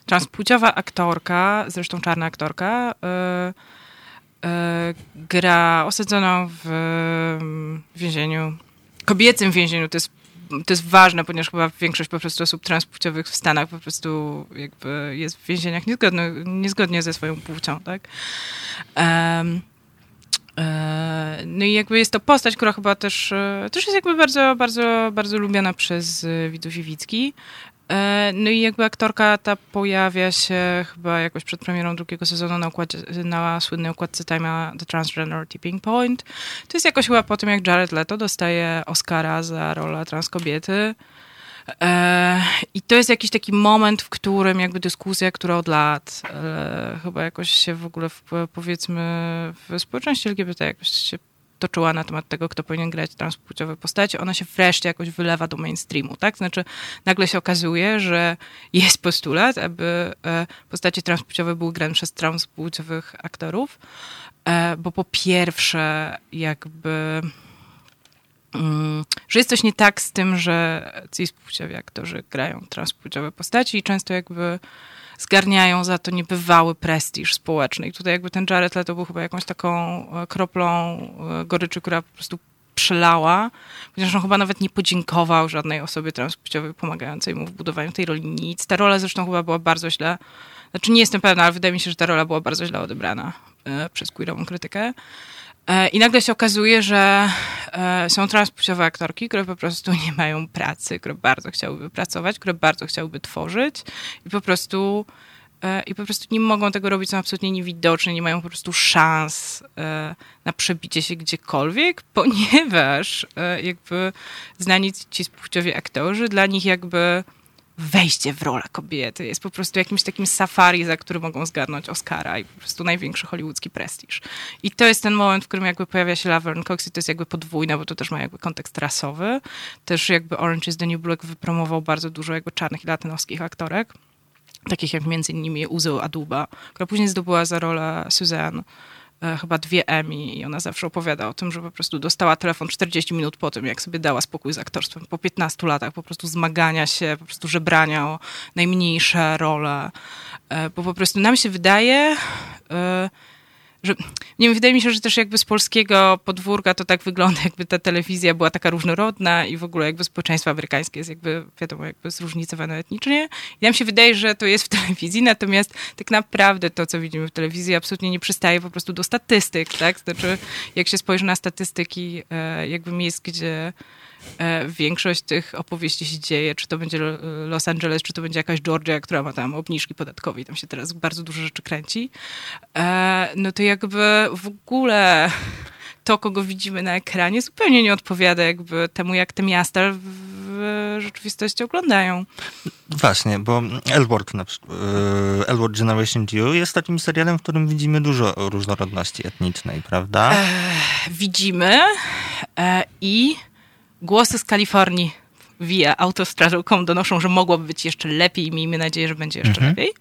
transpłciowa aktorka, zresztą czarna aktorka, gra osadzoną w mm, więzieniu, kobiecym więzieniu. To jest, to jest ważne, ponieważ chyba większość po prostu osób transpłciowych w Stanach po prostu jakby jest w więzieniach niezgodnie, niezgodnie ze swoją płcią, tak? E, No i jakby jest to postać, która chyba też, e, też jest jakby bardzo, bardzo, bardzo lubiana przez e, widzów Iwicki. E, No i jakby aktorka ta pojawia się chyba jakoś przed premierą drugiego sezonu na, układzie, na słynnej układce Time'a The Transgender Tipping Point. To jest jakoś chyba po tym, jak Jared Leto dostaje Oscara za rolę trans kobiety. E, I to jest jakiś taki moment, w którym jakby dyskusja, która od lat e, chyba jakoś się w ogóle w, powiedzmy w społeczności LGBT jakoś się toczyła na temat tego, kto powinien grać transpłciowe postacie, ona się wreszcie jakoś wylewa do mainstreamu, tak? Znaczy nagle się okazuje, że jest postulat, aby e, postacie transpłciowe były grane przez transpłciowych aktorów, e, bo po pierwsze jakby mm, że jest coś nie tak z tym, że cispłciowi aktorzy grają transpłciowe postaci i często jakby zgarniają za to niebywały prestiż społeczny. I tutaj jakby ten Jared Leto był chyba jakąś taką e, kroplą e, goryczy, która po prostu przelała, ponieważ on chyba nawet nie podziękował żadnej osobie transpłciowej pomagającej mu w budowaniu tej roli nic. Ta rola zresztą chyba była bardzo źle, znaczy nie jestem pewna, ale wydaje mi się, że ta rola była bardzo źle odebrana e, przez queerową krytykę. E, I nagle się okazuje, że e, są transpłciowe aktorki, które po prostu nie mają pracy, które bardzo chciałyby pracować, które bardzo chciałyby tworzyć i po prostu e, i po prostu nie mogą tego robić, są absolutnie niewidoczni, nie mają po prostu szans na przebicie się gdziekolwiek, ponieważ jakby znani ci spłciowi aktorzy, dla nich jakby wejście w rolę kobiety jest po prostu jakimś takim safari, za który mogą zgarnąć Oscara i po prostu największy hollywoodzki prestiż. I to jest ten moment, w którym jakby pojawia się Laverne Cox i to jest jakby podwójne, bo to też ma jakby kontekst rasowy. Też jakby Orange is the New Black wypromował bardzo dużo jakby czarnych i latynoskich aktorek, takich jak między innymi Uzo Aduba, która później zdobyła za rolę Suzanne chyba dwie Emmy i ona zawsze opowiada o tym, że po prostu dostała telefon 40 minut po tym, jak sobie dała spokój z aktorstwem. Po 15 latach po prostu zmagania się, po prostu żebrania o najmniejsze role. E, Bo po prostu nam się wydaje, e, że nie wiem, wydaje mi się, że też jakby z polskiego podwórka to tak wygląda, jakby ta telewizja była taka różnorodna i w ogóle jakby społeczeństwo amerykańskie jest jakby, wiadomo, jakby zróżnicowane etnicznie. I nam się wydaje, że to jest w telewizji, natomiast tak naprawdę to, co widzimy w telewizji absolutnie nie przystaje po prostu do statystyk, tak? Znaczy, jak się spojrzy na statystyki e, jakby miejsc, gdzie większość tych opowieści się dzieje, czy to będzie Los Angeles, czy to będzie jakaś Georgia, która ma tam obniżki podatkowe i tam się teraz bardzo dużo rzeczy kręci, e, no to jakby w ogóle to, kogo widzimy na ekranie, zupełnie nie odpowiada jakby temu, jak te miasta w rzeczywistości oglądają. Właśnie, bo na przykład, e, Elward Generation Q jest takim serialem, w którym widzimy dużo różnorodności etnicznej, prawda? E, widzimy e, i Głosy z Kalifornii via autostradą.com donoszą, że mogłoby być jeszcze lepiej i miejmy nadzieję, że będzie jeszcze mhm. lepiej.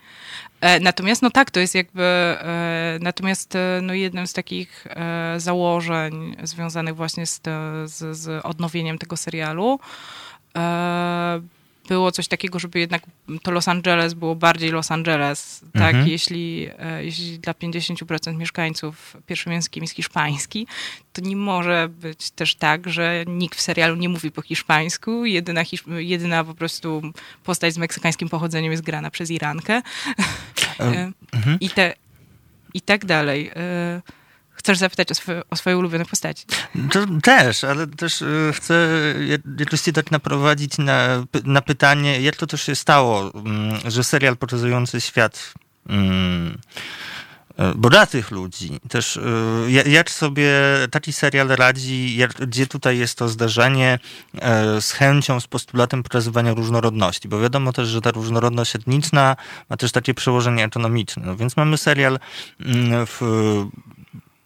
E, natomiast, no tak, to jest jakby, e, natomiast e, no jednym z takich założeń związanych właśnie z, z, z odnowieniem tego serialu było coś takiego, żeby jednak to Los Angeles było bardziej Los Angeles, tak? mhm. tak? Jeśli, e, jeśli dla 50% mieszkańców pierwszym językiem jest hiszpański, to nie może być też tak, że nikt w serialu nie mówi po hiszpańsku, jedyna, jedyna po prostu postać z meksykańskim pochodzeniem jest grana przez Irankę e, mhm. I, te, i tak dalej. E, chcesz zapytać o, swoje, o swoje ulubione postaci. To też, ale też y, chcę jakoś tak naprowadzić na, na pytanie, jak to też się stało, mm, że serial pokazujący świat mm, y, bogatych ludzi. Też y, jak sobie taki serial radzi, jak, gdzie tutaj jest to zdarzenie z chęcią, z postulatem pokazywania różnorodności, bo wiadomo też, że ta różnorodność etniczna ma też takie przełożenie ekonomiczne. No więc mamy serial mm, w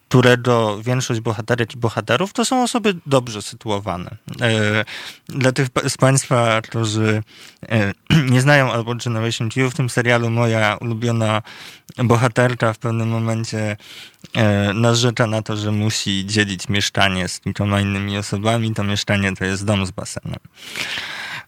którego większość bohaterek i bohaterów to są osoby dobrze sytuowane. E, dla tych z Państwa, którzy e, nie znają albo Generation Q, w tym serialu moja ulubiona bohaterka w pewnym momencie e, narzeka na to, że musi dzielić mieszkanie z kilkoma innymi osobami. To mieszkanie to jest dom z basenem.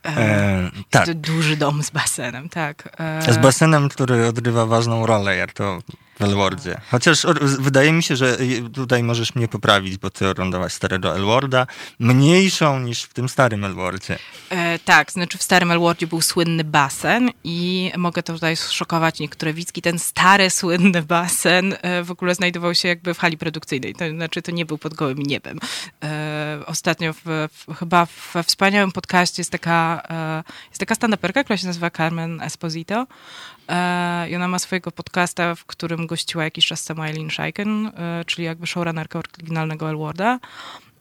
E, tak. Duży dom z basenem, tak. E... Z basenem, który odgrywa ważną rolę, jak to w Elwardzie. Chociaż wydaje mi się, że tutaj możesz mnie poprawić, bo ty oglądałaś starego Elwarda, mniejszą niż w tym starym Elwardzie. E, tak, znaczy w starym Elwardzie był słynny basen i mogę to tutaj szokować niektóre widzki. Ten stary, słynny basen e, w ogóle znajdował się jakby w hali produkcyjnej. To znaczy to nie był pod gołym niebem. E, ostatnio w, w, chyba we wspaniałym podcaście jest taka, e, jest taka stand-uperka, która się nazywa Carmen Esposito I ona ma swojego podcasta, w którym gościła jakiś czas temu Eileen Scheiken, e, czyli jakby showrunnerka oryginalnego Elwarda.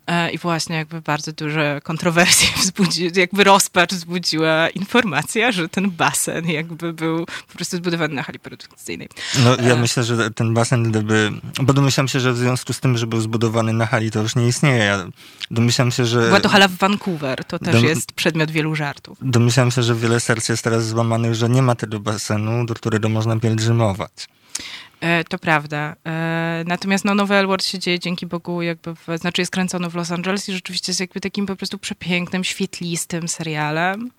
E, I właśnie jakby bardzo duże kontrowersje wzbudzi, jakby rozpacz wzbudziła informacja, że ten basen jakby był po prostu zbudowany na hali produkcyjnej. No ja myślę, że ten basen gdyby, bo domyślam się, że w związku z tym, że był zbudowany na hali, to już nie istnieje. Ja domyślam się, że... Była to hala w Vancouver, to też Dom... jest przedmiot wielu żartów. Domyślam się, że wiele serc jest teraz złamanych, że nie ma tego basenu, do którego można pielgrzymować. E, to prawda. E, natomiast no, nowy Elward się dzieje dzięki Bogu, jakby w, znaczy jest kręcony w Los Angeles i rzeczywiście jest jakby takim po prostu przepięknym, świetlistym serialem.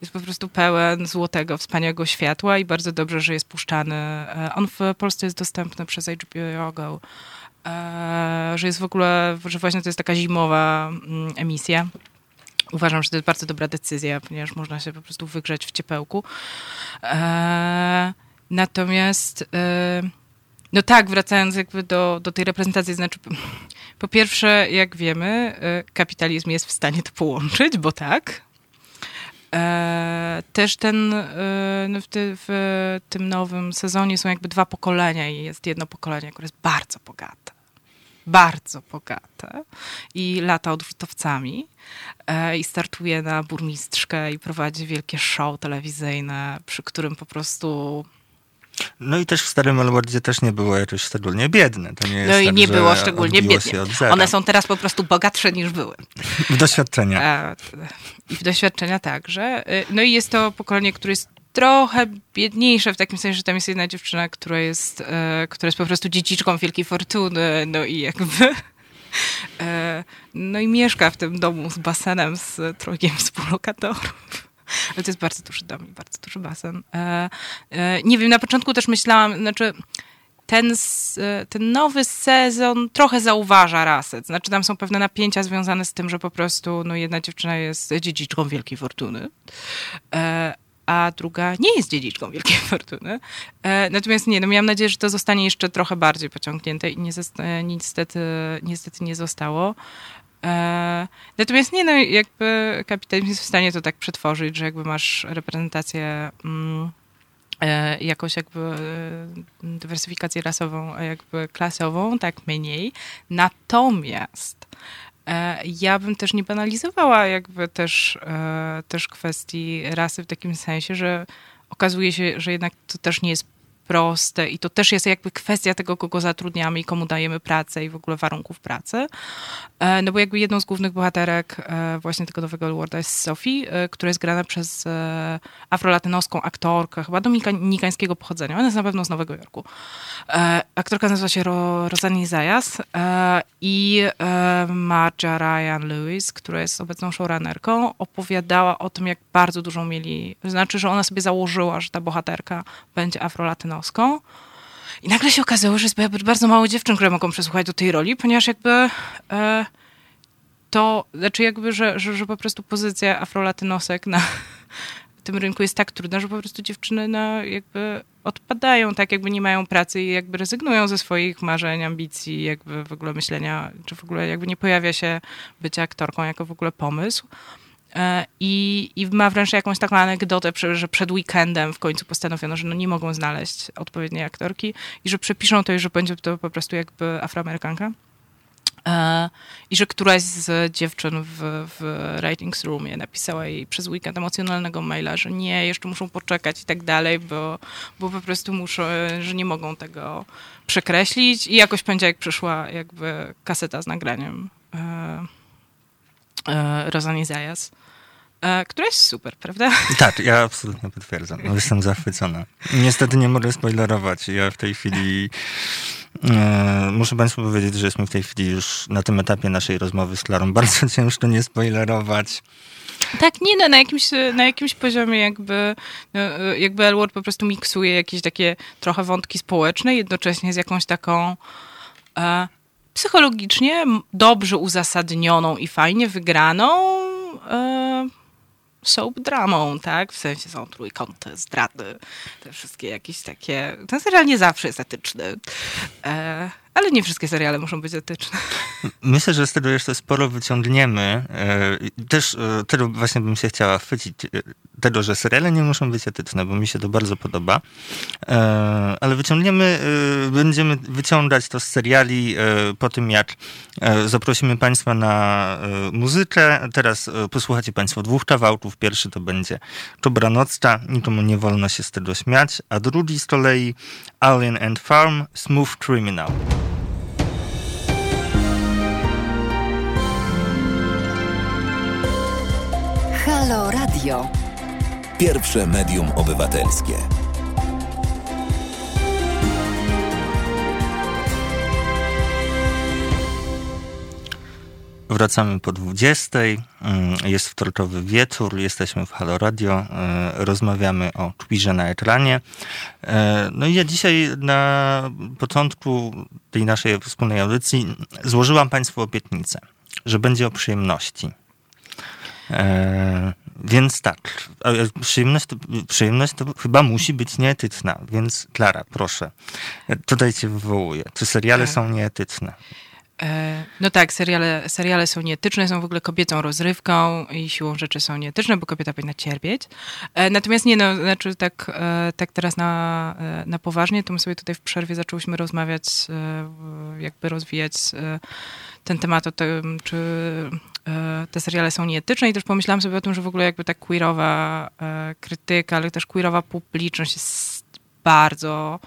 Jest po prostu pełen złotego, wspaniałego światła i bardzo dobrze, że jest puszczany. E, on w Polsce jest dostępny przez HBO Go. Że jest w ogóle, że właśnie to jest taka zimowa mm, emisja. Uważam, że to jest bardzo dobra decyzja, ponieważ można się po prostu wygrzać w ciepełku. Natomiast no tak, wracając jakby do, do tej reprezentacji, znaczy po pierwsze, jak wiemy, y, kapitalizm jest w stanie to połączyć, bo tak. E, też ten, y, no w, ty, w tym nowym sezonie są jakby dwa pokolenia i jest jedno pokolenie, które jest bardzo bogate. Bardzo bogate i lata odrzutowcami e, i startuje na burmistrzkę i prowadzi wielkie show telewizyjne, przy którym po prostu no i też w Starym Elwardzie też nie było jakoś szczególnie biedne. To nie jest no i tak, nie było szczególnie biedne. One są teraz po prostu bogatsze niż były. W doświadczenia. A, I w doświadczenia także. Y, no i jest to pokolenie, które jest trochę biedniejsze w takim sensie, że tam jest jedna dziewczyna, która jest, e, która jest po prostu dziedziczką wielkiej fortuny, no i jakby... E, no i mieszka w tym domu z basenem, z trojgiem współlokatorów. Ale to jest bardzo duży dom i bardzo duży basen. E, e, nie wiem, na początku też myślałam, znaczy ten, ten nowy sezon trochę zauważa rasę. Znaczy tam są pewne napięcia związane z tym, że po prostu no, jedna dziewczyna jest dziedziczką wielkiej fortuny, e, a druga nie jest dziedziczką wielkiej fortuny. E, natomiast nie, no miałam nadzieję, że to zostanie jeszcze trochę bardziej pociągnięte i niestety, niestety nie zostało. Natomiast nie, no jakby kapitalizm jest w stanie to tak przetworzyć, że jakby masz reprezentację mm, E, jakąś jakby e, dywersyfikację rasową, jakby klasową, tak mniej. Natomiast e, ja bym też nie banalizowała jakby też, też kwestii rasy w takim sensie, że okazuje się, że jednak to też nie jest proste i to też jest jakby kwestia tego, kogo zatrudniamy i komu dajemy pracę i w ogóle warunków pracy. E, no bo jakby jedną z głównych bohaterek e, właśnie tego nowego Worlda jest Sophie, e, która jest grana przez afrolatynoską aktorkę, chyba dominikańskiego pochodzenia. Ona jest na pewno z Nowego Jorku. Aktorka nazywa się Rosanie Zayas i Marcia Ryan Lewis, która jest obecną showrunnerką, opowiadała o tym, jak bardzo dużą mieli, znaczy, że ona sobie założyła, że ta bohaterka będzie afrolatynoską i nagle się okazało, że jest bardzo mało dziewczyn, które mogą przesłuchać do tej roli, ponieważ jakby e, to, znaczy jakby, że, że, że po prostu pozycja afrolatynosek na tym rynku jest tak trudna, że po prostu dziewczyny no, jakby odpadają, tak jakby nie mają pracy i jakby rezygnują ze swoich marzeń, ambicji, jakby w ogóle myślenia, czy w ogóle jakby nie pojawia się bycie aktorką jako w ogóle pomysł. E, I, I ma wręcz jakąś taką anegdotę, że przed weekendem w końcu postanowiono, że no nie mogą znaleźć odpowiedniej aktorki i że przepiszą to i że będzie to po prostu jakby afroamerykanka. E, I że któraś z dziewczyn w, w Writings Roomie napisała jej przez weekend emocjonalnego maila, że nie, jeszcze muszą poczekać i tak dalej, bo, bo po prostu muszą, że nie mogą tego przekreślić. I jakoś jak przyszła jakby kaseta z nagraniem e, e, Rozanie Zajas E, która jest super, prawda? Tak, ja absolutnie potwierdzam. No, jestem zachwycona. Niestety nie mogę spoilerować. Ja w tej chwili e, muszę Państwu powiedzieć, że jesteśmy w tej chwili już na tym etapie naszej rozmowy z Klarą. Bardzo ciężko nie spoilerować. Tak, nie, no, na, jakimś, na jakimś poziomie jakby, no, jakby Elwood po prostu miksuje jakieś takie trochę wątki społeczne, jednocześnie z jakąś taką e, psychologicznie dobrze uzasadnioną i fajnie wygraną e, soap dramą, tak? W sensie są trójkąty, zdrady, te wszystkie jakieś takie... Ten serial nie zawsze jest etyczny. E, ale nie wszystkie seriale muszą być etyczne. Myślę, że z tego jeszcze sporo wyciągniemy. E, też e, tego właśnie bym się chciała chwycić, e, tego, że seriale nie muszą być etyczne, bo mi się to bardzo podoba. Ale wyciągniemy, będziemy wyciągać to z seriali po tym, jak zaprosimy Państwa na muzykę. Teraz posłuchacie Państwo dwóch kawałków. Pierwszy to będzie Dobranocka, nikomu nie wolno się z tego śmiać, a drugi z kolei Alien and Farm, Smooth Criminal. Halo Radio. Pierwsze medium obywatelskie. Wracamy po 20. Mm, jest wtorkowy wieczór, jesteśmy w Halo Radio, e, rozmawiamy o Twitterze na ekranie. E, no i ja dzisiaj na początku tej naszej wspólnej audycji złożyłam Państwu obietnicę, że będzie o przyjemności. E, więc tak, przyjemność to, przyjemność to chyba musi być nieetyczna, więc Klara, proszę, tutaj cię wywołuję. Czy seriale tak. są nieetyczne? E, no tak, seriale, seriale są nieetyczne, są w ogóle kobiecą rozrywką i siłą rzeczy są nieetyczne, bo kobieta powinna cierpieć. E, natomiast nie, no, znaczy tak, e, tak teraz na, na poważnie, to my sobie tutaj w przerwie zaczęłyśmy rozmawiać, jakby rozwijać ten temat o tym, czy te seriale są nieetyczne i też pomyślałam sobie o tym, że w ogóle jakby ta queerowa krytyka, ale też queerowa publiczność jest bardzo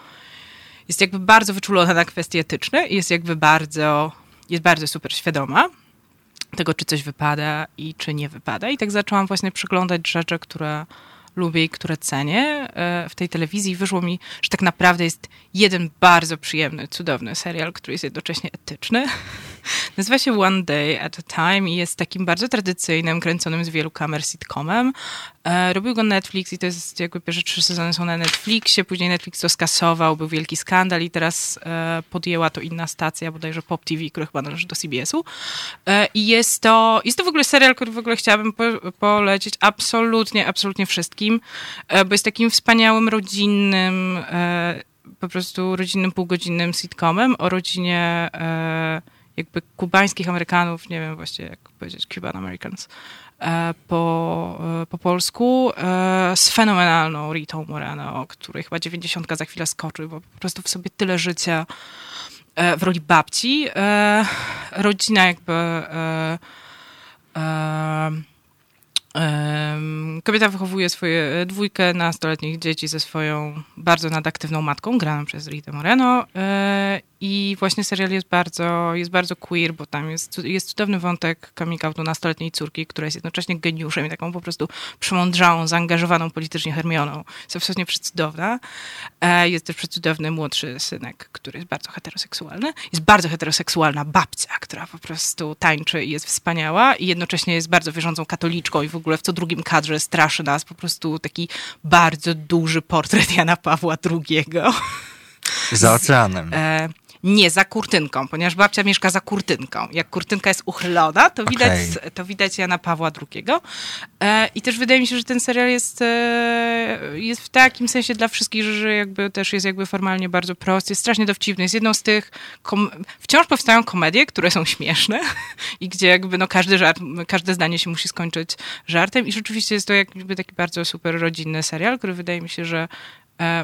jest jakby bardzo wyczulona na kwestie etyczne i jest jakby bardzo jest bardzo super świadoma tego, czy coś wypada i czy nie wypada. I tak zaczęłam właśnie przyglądać rzeczy, które lubię i które cenię e, w tej telewizji. Wyszło mi, że tak naprawdę jest jeden bardzo przyjemny, cudowny serial, który jest jednocześnie etyczny. Nazywa się One Day at a Time i jest takim bardzo tradycyjnym, kręconym z wielu kamer sitcomem. E, robił go Netflix i to jest jakby pierwsze trzy sezony są na Netflixie, później Netflix to skasował, był wielki skandal i teraz e, podjęła to inna stacja, bodajże Pop TV, która chyba należy do CBS-u. E, I jest to, jest to w ogóle serial, który w ogóle chciałabym po, polecić absolutnie, absolutnie wszystkim, e, bo jest takim wspaniałym, rodzinnym e, po prostu rodzinnym, półgodzinnym sitcomem o rodzinie e, jakby kubańskich Amerykanów, nie wiem właściwie jak powiedzieć, Cuban Americans, e, po, e, po polsku, e, z fenomenalną Ritą Moreno, której chyba dziewięćdziesiątka za chwilę skoczy, bo po prostu w sobie tyle życia w roli babci. Rodzina jakby Kobieta wychowuje swoje dwójkę nastoletnich dzieci ze swoją bardzo nadaktywną matką, graną przez Rita Moreno. I właśnie serial jest bardzo, jest bardzo queer, bo tam jest, jest cudowny wątek coming outu nastoletniej córki, która jest jednocześnie geniuszem i taką po prostu przemądrzałą, zaangażowaną politycznie Hermioną. Jest absolutnie przecudowna. E, jest też przecudowny młodszy synek, który jest bardzo heteroseksualny. Jest bardzo heteroseksualna babcia, która po prostu tańczy i jest wspaniała i jednocześnie jest bardzo wierzącą katoliczką i w ogóle w co drugim kadrze straszy nas po prostu taki bardzo duży portret Jana Pawła II. Za oceanem. E, nie, za kurtynką, ponieważ babcia mieszka za kurtynką. Jak kurtynka jest uchylona, to widać, Okej. to widać Jana Pawła II. E, I też wydaje mi się, że ten serial jest, e, jest w takim sensie dla wszystkich, że, jakby też jest jakby formalnie bardzo prosty, jest strasznie dowcipny. Jest jedną z tych, wciąż powstają komedie, które są śmieszne i gdzie jakby no każdy żart, każde zdanie się musi skończyć żartem i rzeczywiście jest to jakby taki bardzo super rodzinny serial, który wydaje mi się, że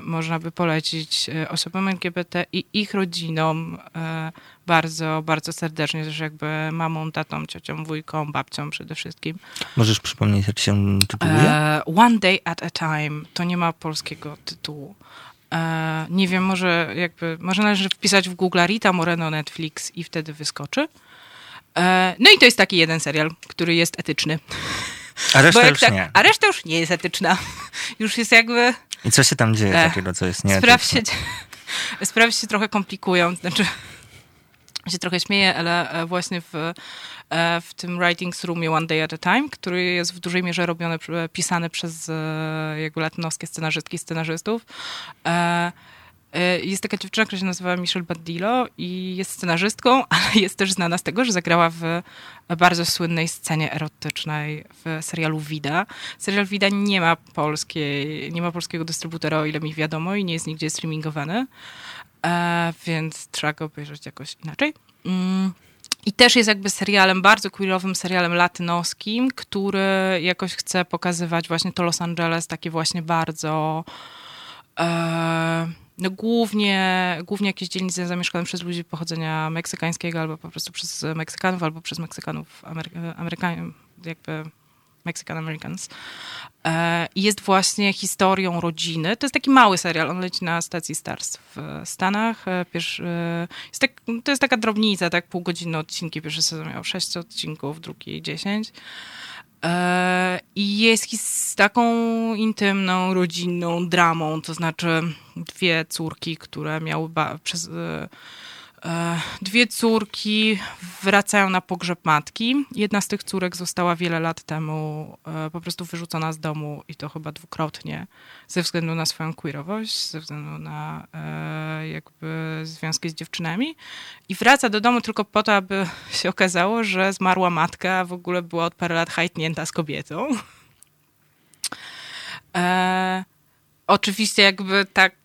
można by polecić e, osobom LGBT i ich rodzinom e, bardzo, bardzo serdecznie, też jakby mamą, tatą, ciocią, wujką, babcią przede wszystkim. Możesz przypomnieć, jak się tytułuje? E, One Day at a Time. To nie ma polskiego tytułu. E, nie wiem, może jakby, może należy wpisać w Google Rita Moreno Netflix i wtedy wyskoczy. E, no i to jest taki jeden serial, który jest etyczny. A reszta już tak- nie. A reszta już nie jest etyczna. Już jest jakby... I co się tam dzieje E, takiego, co jest nie Sprawy się, sprawy się trochę komplikują. Znaczy, się trochę śmieję, ale e, właśnie w, e, w tym Writings Roomie One Day at a Time, który jest w dużej mierze robiony, e, pisany przez jakby latynoskie scenarzystki scenarzystów, jest taka dziewczyna, która się nazywa Michelle Badillo i jest scenarzystką, ale jest też znana z tego, że zagrała w bardzo słynnej scenie erotycznej w serialu Vida. Serial Vida nie ma polskiej, nie ma polskiego dystrybutora, o ile mi wiadomo, i nie jest nigdzie streamingowany, e, więc trzeba go obejrzeć jakoś inaczej. Mm. I też jest jakby serialem, bardzo queerowym serialem latynoskim, który jakoś chce pokazywać właśnie to Los Angeles, takie właśnie bardzo... E, no głównie, głównie jakieś dzielnice zamieszkane przez ludzi pochodzenia meksykańskiego, albo po prostu przez Meksykanów, albo przez Meksykanów, Amery- jakby Mexican Americans. E, I jest właśnie historią rodziny. To jest taki mały serial, on leci na stacji Stars w Stanach. E, Pierwszy, e, jest tak, to jest taka drobnica, tak półgodzinne odcinki. Pierwszy sezon miał 6 odcinków, drugi 10. E, I jest his- taką intymną, rodzinną dramą, to znaczy dwie córki, które miały przez. E, Dwie córki wracają na pogrzeb matki. Jedna z tych córek została wiele lat temu e, po prostu wyrzucona z domu i to chyba dwukrotnie ze względu na swoją queerowość, ze względu na e, jakby związki z dziewczynami. I wraca do domu tylko po to, aby się okazało, że zmarła matka w ogóle była od parę lat hajtnięta z kobietą. E, oczywiście jakby tak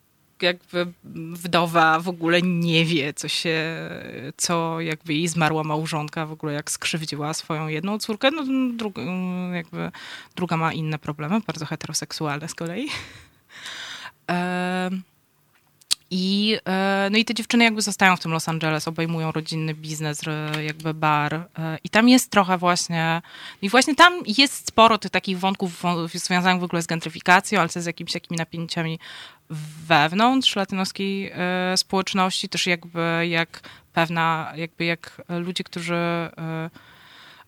jakby wdowa w ogóle nie wie, co się, co jakby jej zmarła małżonka w ogóle jak skrzywdziła swoją jedną córkę, no druga, jakby druga ma inne problemy, bardzo heteroseksualne z kolei. Em, I, e, no i te dziewczyny jakby zostają w tym Los Angeles, obejmują rodzinny biznes, jakby bar. e, I tam jest trochę właśnie, i właśnie tam jest sporo tych takich wątków wą- związanych w ogóle z gentryfikacją, ale z jakimiś takimi napięciami wewnątrz latynoskiej e, społeczności, też jakby jak pewna, jakby jak ludzie, którzy e,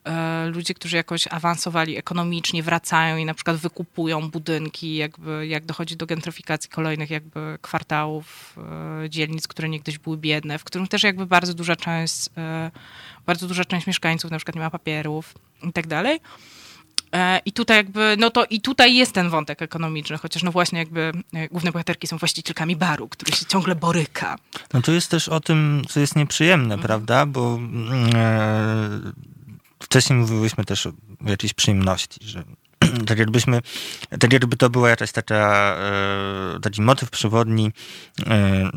e, ludzie, którzy jakoś awansowali ekonomicznie, wracają i na przykład wykupują budynki, jakby jak dochodzi do gentryfikacji kolejnych jakby kwartałów, dzielnic, które niegdyś były biedne, w którym też jakby bardzo duża część, bardzo duża część mieszkańców na przykład nie ma papierów i tak dalej. E, I tutaj jakby, no to i tutaj jest ten wątek ekonomiczny, chociaż no właśnie jakby e, główne bohaterki są właścicielkami baru, który się ciągle boryka. No to jest też o tym, co jest nieprzyjemne, mhm. prawda? Bo mm, e, wcześniej mówiłyśmy też o jakiejś przyjemności, że tak jakbyśmy, tak jakby to była jakaś taka, e, taki motyw przewodni e,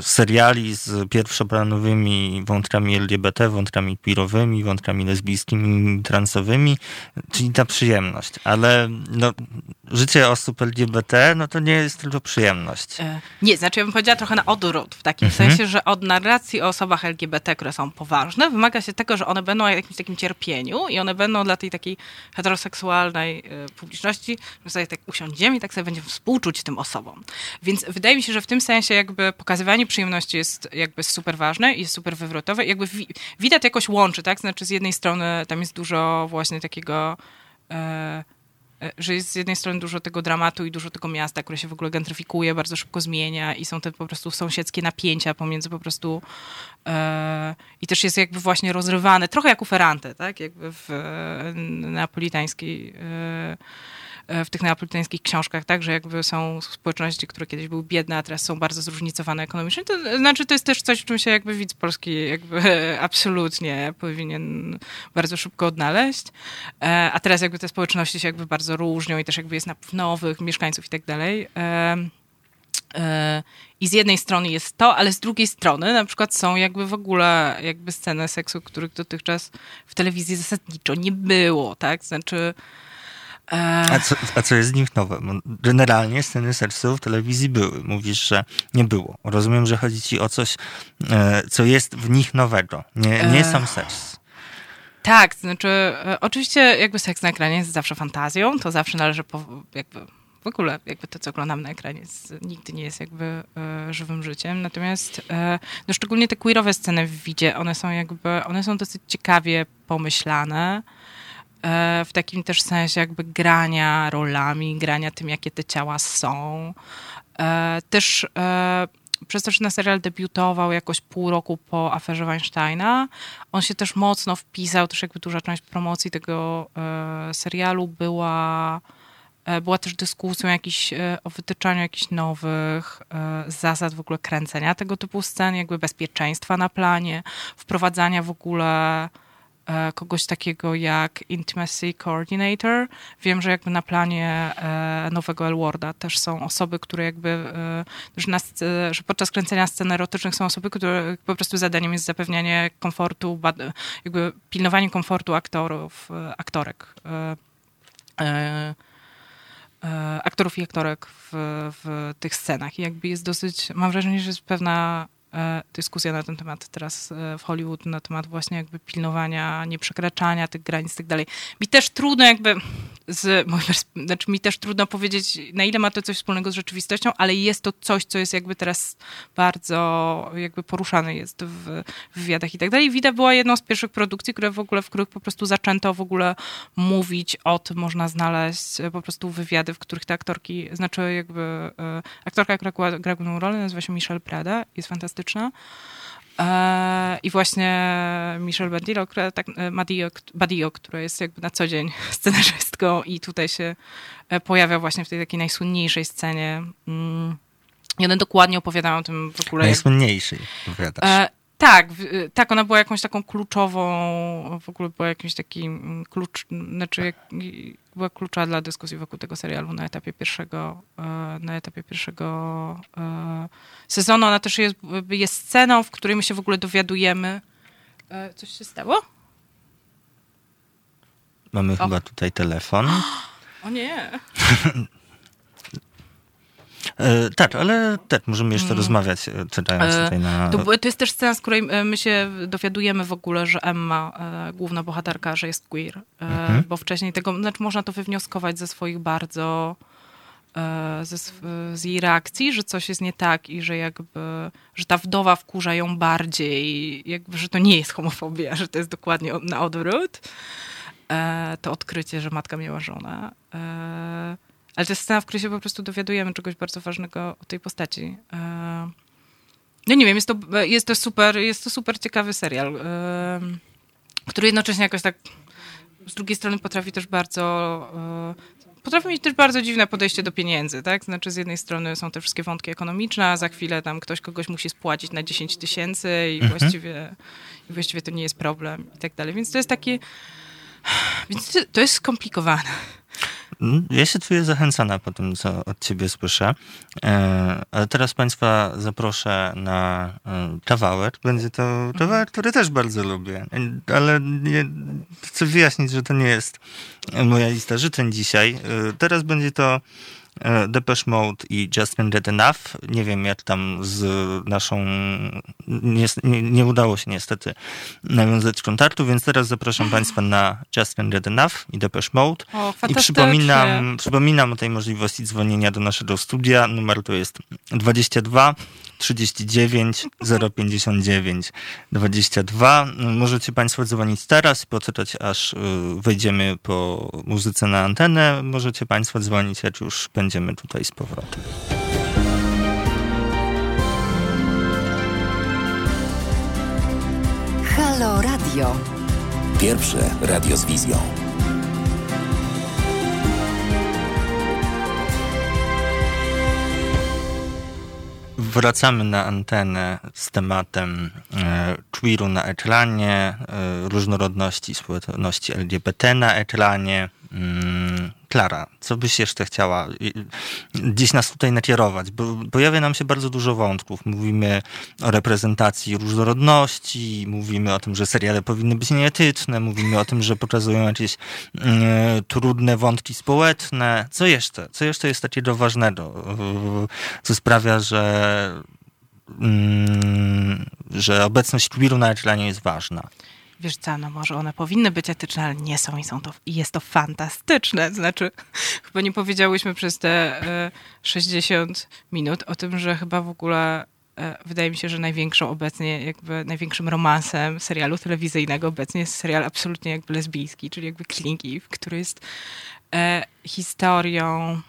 seriali z pierwszoplanowymi wątkami LGBT, wątkami queerowymi, wątkami lesbijskimi, transowymi, czyli ta przyjemność. Ale no, życie osób LGBT, no to nie jest tylko przyjemność. E, nie, znaczy ja bym powiedziała trochę na odwrót, w takim mhm. sensie, że od narracji o osobach LGBT, które są poważne, wymaga się tego, że one będą w jakimś takim cierpieniu i one będą dla tej takiej heteroseksualnej E, publiczności, że sobie tak usiądziemy i tak sobie będziemy współczuć tym osobom. Więc wydaje mi się, że w tym sensie jakby pokazywanie przyjemności jest jakby super ważne i jest super wywrotowe. Jakby widać jakoś łączy, tak? Znaczy z jednej strony tam jest dużo właśnie takiego... E, że jest z jednej strony dużo tego dramatu i dużo tego miasta, które się w ogóle gentryfikuje, bardzo szybko zmienia i są te po prostu sąsiedzkie napięcia pomiędzy po prostu e, i też jest jakby właśnie rozrywane, trochę jak u Ferrante, tak, jakby w e, neapolitańskiej e, E, w tych neapolitańskich książkach, tak, że jakby są społeczności, które kiedyś były biedne, a teraz są bardzo zróżnicowane ekonomicznie. To znaczy, to jest też coś, w czym się jakby widz polski jakby absolutnie powinien bardzo szybko odnaleźć. E, a teraz jakby te społeczności się jakby bardzo różnią i też jakby jest napływ nowych mieszkańców i tak dalej. E, I z jednej strony jest to, ale z drugiej strony na przykład są jakby w ogóle jakby sceny seksu, których dotychczas w telewizji zasadniczo nie było, tak? Znaczy a co, a co jest z nich nowe? Generalnie sceny seksu w telewizji były. Mówisz, że nie było. Rozumiem, że chodzi ci o coś, e, co jest w nich nowego. Nie, nie sam seks. Tak, znaczy e, oczywiście jakby seks na ekranie jest zawsze fantazją, to zawsze należy po, jakby w ogóle jakby to, co oglądam na ekranie jest, nigdy nie jest jakby e, żywym życiem. Natomiast e, no szczególnie te queerowe sceny w widzie, one są jakby, one są dosyć ciekawie pomyślane. E, w takim też sensie jakby grania rolami, grania tym, jakie te ciała są. E, też e, przez to, że serial debiutował jakoś pół roku po aferze Weinsteina, on się też mocno wpisał, też jakby duża część promocji tego serialu była była też dyskusją jakiś, o wytyczaniu jakichś nowych zasad w ogóle kręcenia tego typu scen, jakby bezpieczeństwa na planie, wprowadzania w ogóle kogoś takiego jak Intimacy Coordinator. Wiem, że jakby na planie e, nowego Elwarda też są osoby, które jakby, e, że, na, że podczas kręcenia scen erotycznych są osoby, które po prostu zadaniem jest zapewnianie komfortu, jakby pilnowanie komfortu aktorów, aktorek aktorów i aktorek w, w tych scenach. I jakby jest dosyć, mam wrażenie, że jest pewna E, dyskusja na ten temat teraz e, w Hollywood, na temat właśnie jakby pilnowania, nieprzekraczania tych granic i tak dalej. Mi też trudno jakby z znaczy mi też trudno powiedzieć, na ile ma to coś wspólnego z rzeczywistością, ale jest to coś, co jest jakby teraz bardzo jakby poruszane jest w, w wywiadach i tak dalej. Wida była jedną z pierwszych produkcji, które w ogóle, w których po prostu zaczęto w ogóle mówić o tym, można znaleźć e, po prostu wywiady, w których te aktorki, znaczy jakby aktorka, która gra główną rolę, nazywa się Michelle Prada, jest fantastyczna. E, I właśnie Michelle Badillo, która, tak, e, która jest jakby na co dzień scenarzystką i tutaj się e, pojawia właśnie w tej takiej najsłynniejszej scenie. Mm. I one dokładnie opowiadają o tym w ogóle. Najsłynniejszej, opowiadasz. Tak, tak, ona była jakąś taką kluczową, w ogóle była jakimś takim klucz, znaczy była kluczowa dla dyskusji wokół tego serialu na etapie pierwszego, e, na etapie pierwszego e, sezonu. Ona też jest, jest sceną, w której my się w ogóle dowiadujemy. E, coś się stało? Mamy o. chyba tutaj telefon. O nie. E, tak, ale tak, możemy jeszcze mm. rozmawiać, e, czytając e, tutaj na... To, to, jest też scena, z której my się dowiadujemy w ogóle, że Emma, e, główna bohaterka, że jest queer. Mhm. Bo wcześniej tego, znaczy można to wywnioskować ze swoich bardzo ze, z jej reakcji, że coś jest nie tak i że jakby, że ta wdowa wkurza ją bardziej, jakby, że to nie jest homofobia, że to jest dokładnie na odwrót. To odkrycie, że matka miała żonę. Ale to jest scena, w której się po prostu dowiadujemy czegoś bardzo ważnego o tej postaci. E, no nie wiem, jest to, jest to super, jest to super ciekawy serial, e, który jednocześnie jakoś tak z drugiej strony potrafi też bardzo e, potrafi mieć też bardzo dziwne podejście do pieniędzy, tak? Znaczy z jednej strony są te wszystkie wątki ekonomiczne, a za chwilę tam ktoś kogoś musi spłacić na 10 tysięcy i, mhm. właściwie, i właściwie to nie jest problem i tak dalej. Więc to jest takie... Więc to jest skomplikowane. Mm, ja się czuję zachęcona po tym, co od ciebie słyszę. E, ale teraz państwa zaproszę na e, kawałek. Będzie to kawałek, który też bardzo lubię. Ale chcę wyjaśnić, że to nie jest moja lista życzeń dzisiaj. E, teraz będzie to E, Depeche Mode i Just Can't Get Enough. Nie wiem, jak tam z naszą... Nie, nie, nie udało się niestety nawiązać kontaktu, więc teraz zapraszam Państwa na Just Can't Get Enough i Depeche Mode. O, I przypominam, przypominam o tej możliwości dzwonienia do naszego studia. Numer to jest 22 39 059 22. Możecie Państwo dzwonić teraz i poczytać, aż y, wejdziemy po muzyce na antenę. Możecie Państwo dzwonić, jak już będziemy tutaj z powrotem. Halo Radio. Pierwsze radio z wizją. Wracamy na antenę z tematem e, queeru na ekranie, e, różnorodności społeczności LGBT na ekranie. Klara, co byś jeszcze chciała gdzieś nas tutaj nakierować? Bo pojawia nam się bardzo dużo wątków. Mówimy o reprezentacji różnorodności, mówimy o tym, że seriale powinny być nieetyczne, mówimy o tym, że pokazują jakieś e, trudne wątki społeczne. Co jeszcze? Co jeszcze jest takiego ważnego, co sprawia, że, mm, że obecność queeru na ekranie jest ważna? Wiesz co, no może one powinny być etyczne, ale nie są i są to, i jest to fantastyczne. Znaczy, chyba nie powiedziałyśmy przez te e, 60 minut o tym, że chyba w ogóle e, wydaje mi się, że największą obecnie, jakby największym romansem serialu telewizyjnego obecnie jest serial absolutnie jakby lesbijski, czyli jakby Killing Eve, który jest e, historią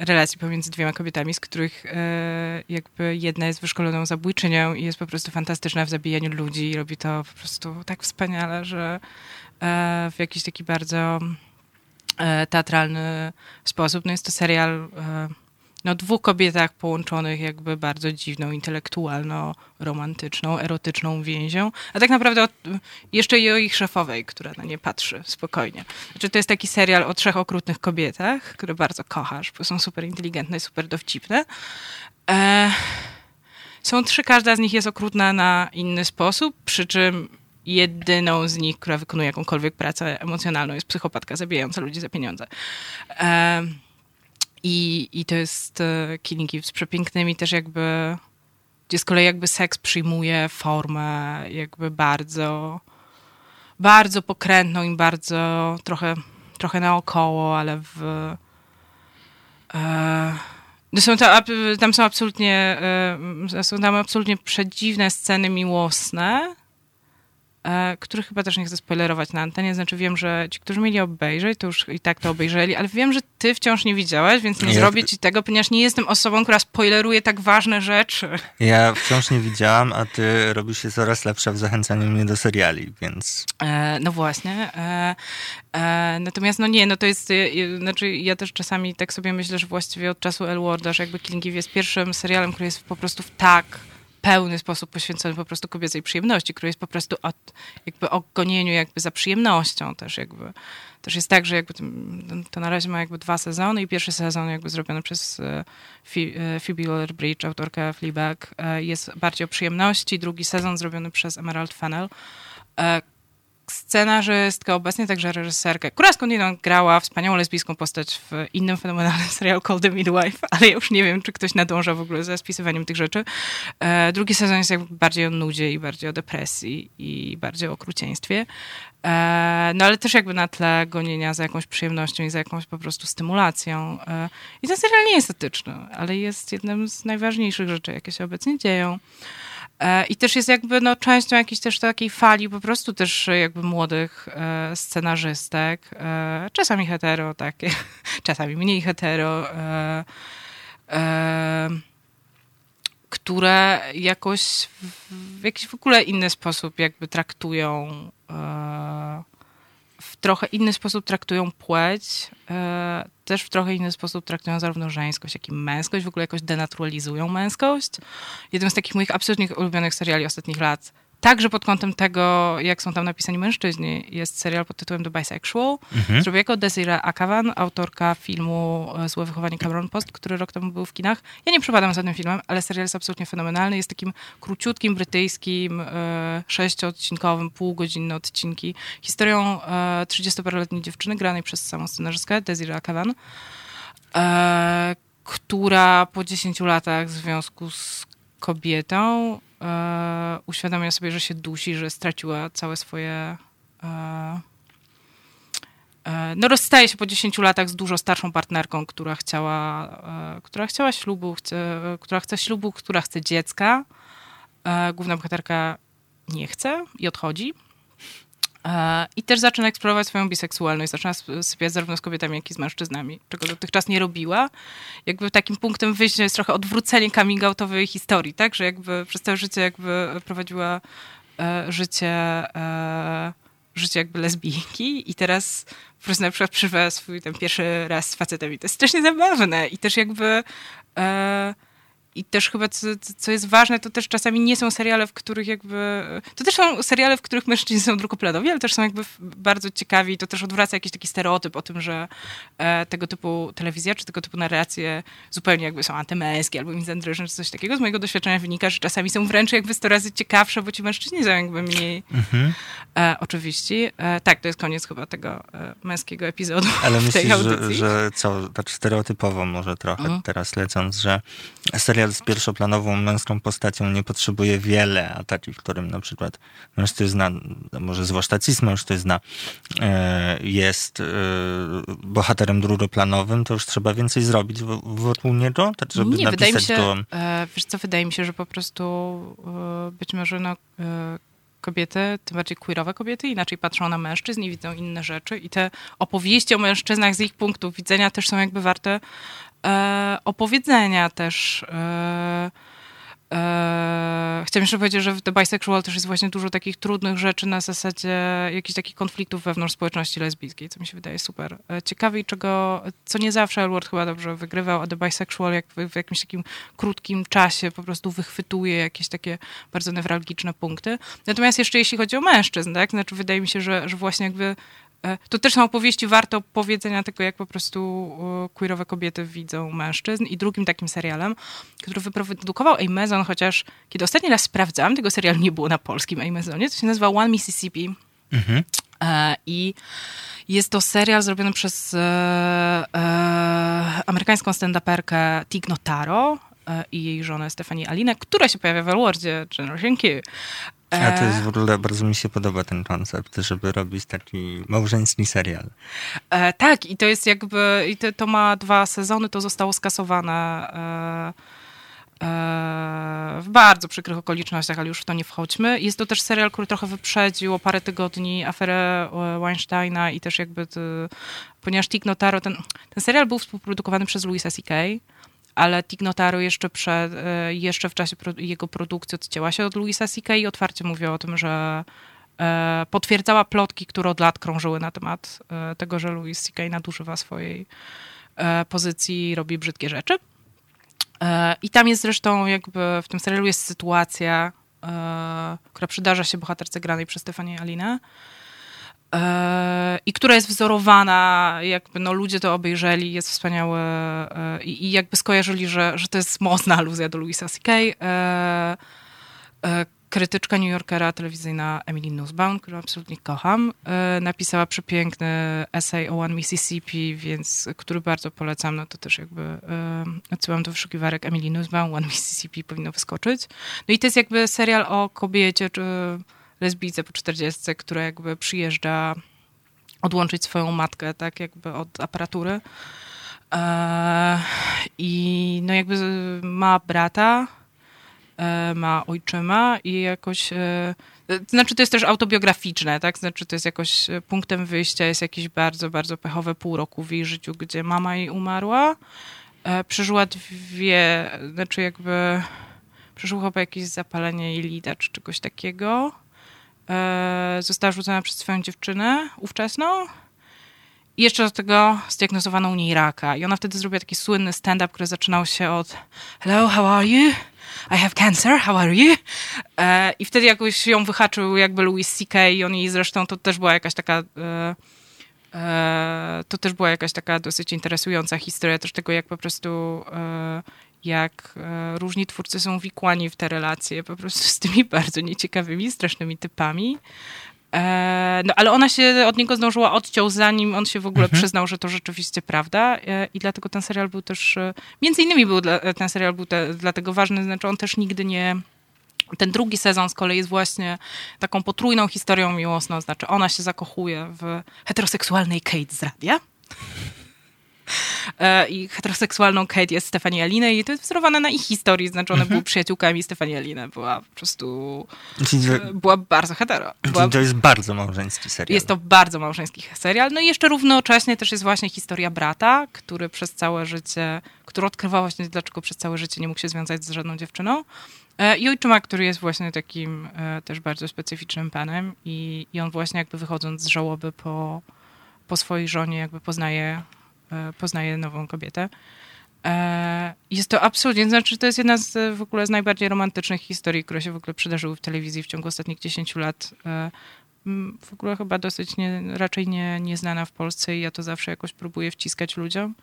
relacji pomiędzy dwiema kobietami, z których e, jakby jedna jest wyszkoloną zabójczynią i jest po prostu fantastyczna w zabijaniu ludzi i robi to po prostu tak wspaniale, że e, w jakiś taki bardzo teatralny sposób. No jest to serial no, dwóch kobietach połączonych jakby bardzo dziwną, intelektualno-romantyczną, erotyczną więzią, a tak naprawdę jeszcze i o ich szefowej, która na nie patrzy spokojnie. Znaczy, to jest taki serial o trzech okrutnych kobietach, które bardzo kochasz, bo są super inteligentne super dowcipne. E, są trzy, każda z nich jest okrutna na inny sposób, przy czym jedyną z nich, która wykonuje jakąkolwiek pracę emocjonalną jest psychopatka zabijająca ludzi za pieniądze. E, i, i to jest e, Killing Eve z przepięknymi też jakby, gdzie z kolei jakby seks przyjmuje formę jakby bardzo, bardzo pokrętną i bardzo trochę, trochę naokoło, ale w... E, są to, tam są absolutnie, e, są tam absolutnie przedziwne sceny miłosne, który chyba też nie chcę spoilerować na antenie, znaczy wiem, że ci, którzy mieli obejrzeć, to już i tak to obejrzeli, ale wiem, że ty wciąż nie widziałeś, więc nie ja... zrobię ci tego, ponieważ nie jestem osobą, która spoileruje tak ważne rzeczy. Ja wciąż nie widziałam, a ty robisz się coraz lepsza w zachęcaniu mnie do seriali, więc... E, no właśnie. E, e, natomiast no nie, no to jest, e, znaczy ja też czasami tak sobie myślę, że właściwie od czasu Elwarda, że jakby Killing Eve jest pierwszym serialem, który jest po prostu w tak pełny sposób poświęcony po prostu kobiecej przyjemności, który jest po prostu od, jakby o gonieniu jakby za przyjemnością też jakby. Też jest tak, że jakby to na razie ma jakby dwa sezony i pierwszy sezon jakby zrobiony przez e, e, Phoebe Waller-Bridge, autorkę Fleabag, e, jest bardziej o przyjemności. Drugi sezon zrobiony przez Emerald Fennell scenarzystkę, obecnie także reżyserkę, która skądinąd grała wspaniałą lesbijską postać w innym fenomenalnym serialu Called The Midwife, ale ja już nie wiem, czy ktoś nadąża w ogóle za spisywaniem tych rzeczy. E, drugi sezon jest jakby bardziej o nudzie i bardziej o depresji i bardziej o okrucieństwie. E, no ale też jakby na tle gonienia za jakąś przyjemnością i za jakąś po prostu stymulacją. E, I ten serial nie jest etyczny, ale jest jednym z najważniejszych rzeczy, jakie się obecnie dzieją. E, I też jest jakby no, częścią jakiejś też takiej fali po prostu też jakby młodych e, scenarzystek, e, czasami hetero takie, czasami mniej hetero, e, e, które jakoś w, w jakiś w ogóle inny sposób jakby traktują e, trochę inny sposób traktują płeć, e, też w trochę inny sposób traktują zarówno żeńskość, jak i męskość, w ogóle jakoś denaturalizują męskość. Jeden z takich moich absolutnie ulubionych seriali ostatnich lat Także pod kątem tego, jak są tam napisani mężczyźni, jest serial pod tytułem The Bisexual. Mhm. Zrobił jako Desiree Akavan, autorka filmu e, Złe wychowanie Cameron Post, który rok temu był w kinach. Ja nie przepadam za tym filmem, ale serial jest absolutnie fenomenalny. Jest takim króciutkim, brytyjskim, e, sześciodcinkowym, półgodzinne odcinki. Historią e, 30-paroletniej dziewczyny granej przez samą scenarzystkę Desiree Akavan, e, która po 10 latach w związku z kobietą e, uświadamia sobie, że się dusi, że straciła całe swoje. E, e, no, rozstaje się po 10 latach z dużo starszą partnerką, która chciała, e, która chciała ślubu, chce, która chce ślubu, która chce dziecka. Główna bohaterka nie chce i odchodzi. E, I też zaczyna eksplorować swoją biseksualność. Zaczyna sypiać zarówno z kobietami, jak i z mężczyznami, czego dotychczas nie robiła. Jakby takim punktem wyjścia jest trochę odwrócenie coming outowej historii, tak? Że jakby przez całe życie jakby prowadziła e, życie, e, życie jakby lesbijki i teraz po prostu na przykład przeżywa swój ten pierwszy raz z facetami. To jest strasznie zabawne i też jakby... E, i też chyba, co, co jest ważne, to też czasami nie są seriale, w których jakby... To też są seriale, w których mężczyźni są drugoplanowi, ale też są jakby bardzo ciekawi. To też odwraca jakiś taki stereotyp o tym, że e, tego typu telewizja, czy tego typu narracje zupełnie jakby są antymęskie albo mizandryczne, czy coś takiego. Z mojego doświadczenia wynika, że czasami są wręcz jakby 100 razy ciekawsze, bo ci mężczyźni są jakby mniej mhm. e, oczywiście. E, tak, to jest koniec chyba tego e, męskiego epizodu Ale myślisz, że, że co, tak stereotypowo może trochę mhm. teraz lecąc, że serial serial z pierwszoplanową męską postacią nie potrzebuje wiele, a taki, w którym na przykład mężczyzna, może zwłaszcza cis mężczyzna, e, jest e, bohaterem drugoplanowym, to już trzeba więcej zrobić wokół niego, tak żeby nie, wydaje mi się, go... E, wiesz co, wydaje mi się, że po prostu być może no, kobiety, tym bardziej queerowe kobiety, inaczej patrzą na mężczyzn i widzą inne rzeczy. I te opowieści o mężczyznach z ich punktu widzenia też są jakby warte e, opowiedzenia też. E, e, jeszcze powiedzieć, że w The Bisexual też jest właśnie dużo takich trudnych rzeczy na zasadzie jakichś takich konfliktów wewnątrz społeczności lesbijskiej, co mi się wydaje super e, ciekawe i czego, co nie zawsze Elward chyba dobrze wygrywał, a The Bisexual jak w, w jakimś takim krótkim czasie po prostu wychwytuje jakieś takie bardzo newralgiczne punkty. Natomiast jeszcze jeśli chodzi o mężczyzn, tak, znaczy wydaje mi się, że, że właśnie jakby to też są opowieści warte opowiedzenia tego, jak po prostu queerowe kobiety widzą mężczyzn. I drugim takim serialem, który wyprodukował Amazon, chociaż kiedy ostatni raz sprawdzałam, tego serialu nie było na polskim Amazonie, to się nazywa One Mississippi. Mhm. E, I jest to serial zrobiony przez e, e, amerykańską stand-uperkę Tig Notaro e, i jej żonę Stefanie Alinę, która się pojawia w Elwardzie Generation Q. A to jest w ogóle, bardzo mi się podoba ten koncept, żeby robić taki małżeński serial. E, tak, i to jest jakby, i to, to, ma dwa sezony, to zostało skasowane e, e, w bardzo przykrych okolicznościach, ale już w to nie wchodźmy. Jest to też serial, który trochę wyprzedził o parę tygodni aferę e, Weinsteina i też jakby, to, ponieważ Tig Notaro, ten, ten serial był współprodukowany przez Louisa C.K., ale Tig Notaro jeszcze, przed, e, jeszcze w czasie jego produkcji odcięła się od Louisa C.K. i otwarcie mówiła o tym, że e, potwierdzała plotki, które od lat krążyły na temat e, tego, że Louis C.K. nadużywa swojej pozycji, robi brzydkie rzeczy. I tam jest zresztą jakby w tym serialu jest sytuacja, która przydarza się bohaterce granej przez Stefanię Alinę, i która jest wzorowana, jakby no ludzie to obejrzeli, jest wspaniałe e, i, i jakby skojarzyli, że, że to jest mocna aluzja do Louisa C.K., e, e, krytyczka New Yorkera telewizyjna Emily Nussbaum, którą absolutnie kocham, napisała przepiękny essay o One Mississippi, więc który bardzo polecam. No to też jakby odsyłam do wyszukiwarek Emily Nussbaum, One Mississippi powinno wyskoczyć. No i to jest jakby serial o kobiecie czy lesbijce po 40, która jakby przyjeżdża odłączyć swoją matkę, tak jakby od aparatury. I no jakby ma brata, E, ma ojczyma i jakoś... E, znaczy to jest też autobiograficzne, tak? Znaczy to jest jakoś e, punktem wyjścia jest jakieś bardzo, bardzo pechowe pół roku w jej życiu, gdzie mama jej umarła. Przeżyła dwie, znaczy jakby przeżyła chyba jakieś zapalenie jelita czy czegoś takiego. Została rzucona przez swoją dziewczynę ówczesną. I jeszcze do tego zdiagnozowano u niej raka. I ona wtedy zrobiła taki słynny stand-up, który zaczynał się od Hello, how are you? I have cancer, how are you? E, I wtedy jakoś ją wyhaczył jakby Louis C.K. i on jej zresztą, to też była jakaś taka... E, e, to też była jakaś taka dosyć interesująca historia też tego, jak po prostu e, jak e, różni twórcy są wikłani w te relacje po prostu z tymi bardzo nieciekawymi, strasznymi typami. E, no, ale ona się od niego zdążyła odciął, zanim on się w ogóle mhm. przyznał, że to rzeczywiście prawda. E, I dlatego ten serial był też, między innymi był dla, ten serial był te, dlatego ważny, znaczy on też nigdy nie. Ten drugi sezon z kolei jest właśnie taką potrójną historią miłosną, znaczy ona się zakochuje w heteroseksualnej Kate z radia. E, I heteroseksualną Kate jest Stefania Line i to jest wzorowane na ich historii, znaczy one mhm. były przyjaciółkami Stefania Line. Była po prostu... E, była bardzo hetero. Była, to jest bardzo małżeński serial. Jest to bardzo małżeński serial. No i jeszcze równocześnie też jest właśnie historia brata, który przez całe życie, który odkrywa właśnie dlaczego przez całe życie nie mógł się związać z żadną dziewczyną. E, I ojczyma, który jest właśnie takim też bardzo specyficznym panem i, i on właśnie jakby wychodząc z żałoby po, po swojej żonie jakby poznaje poznaje nową kobietę. E, jest to absolutnie, znaczy to jest jedna z w ogóle z najbardziej romantycznych historii, które się w ogóle przydarzyły w telewizji w ciągu ostatnich 10 lat. E, w ogóle chyba dosyć nie, raczej nie, nieznana w Polsce i ja to zawsze jakoś próbuję wciskać ludziom.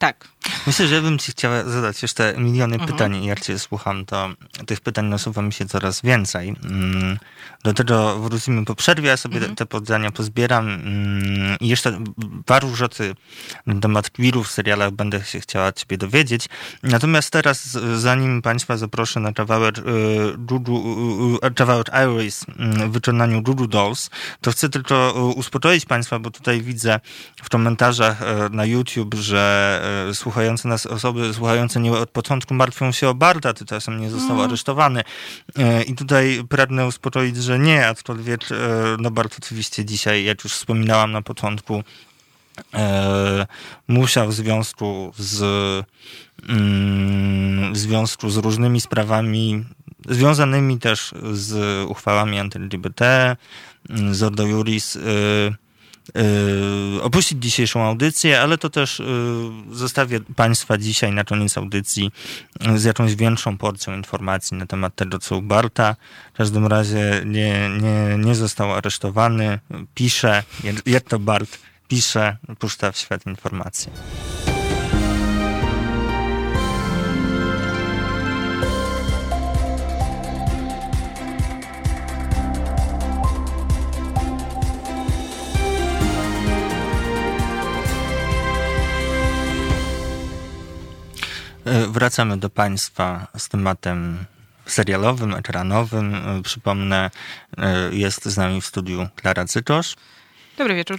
Tak. Myślę, że bym ci chciała zadać jeszcze miliony mhm. pytań i jak cię słucham, to tych pytań nasuwa mi się coraz więcej. Mm, do tego wrócimy po przerwie, ja sobie mhm. te poddania pozbieram mm, i jeszcze paru rzeczy na temat queerów w serialach będę się chciała ciebie dowiedzieć. Natomiast teraz, zanim państwa zaproszę na kawałek, y, Juju, y, kawałek Iris w wykonaniu Juju Dolls, to chcę tylko uspokoić państwa, bo tutaj widzę w komentarzach y, na YouTube, że słuchające nas osoby, słuchające nie od początku martwią się o Barda, tymczasem nie został mm. aresztowany. E, I tutaj pragnę uspokoić, że nie, aczkolwiek e, no Bart oczywiście dzisiaj, jak już wspominałam na początku, musiał w związku z mm, w związku z różnymi sprawami związanymi też z uchwałami anty-LGBT, mm, z Ordo Juris, opuścić dzisiejszą audycję, ale to też yy, zostawię Państwa dzisiaj na koniec audycji z jakąś większą porcją informacji na temat tego, co u Barta. W każdym razie nie, nie, nie został aresztowany. Pisze, jak to Bart pisze, puszcza w świat informacje. Wracamy do Państwa z tematem serialowym, ekranowym. E, przypomnę, e, jest z nami w studiu Klara Cytosz. Dobry wieczór.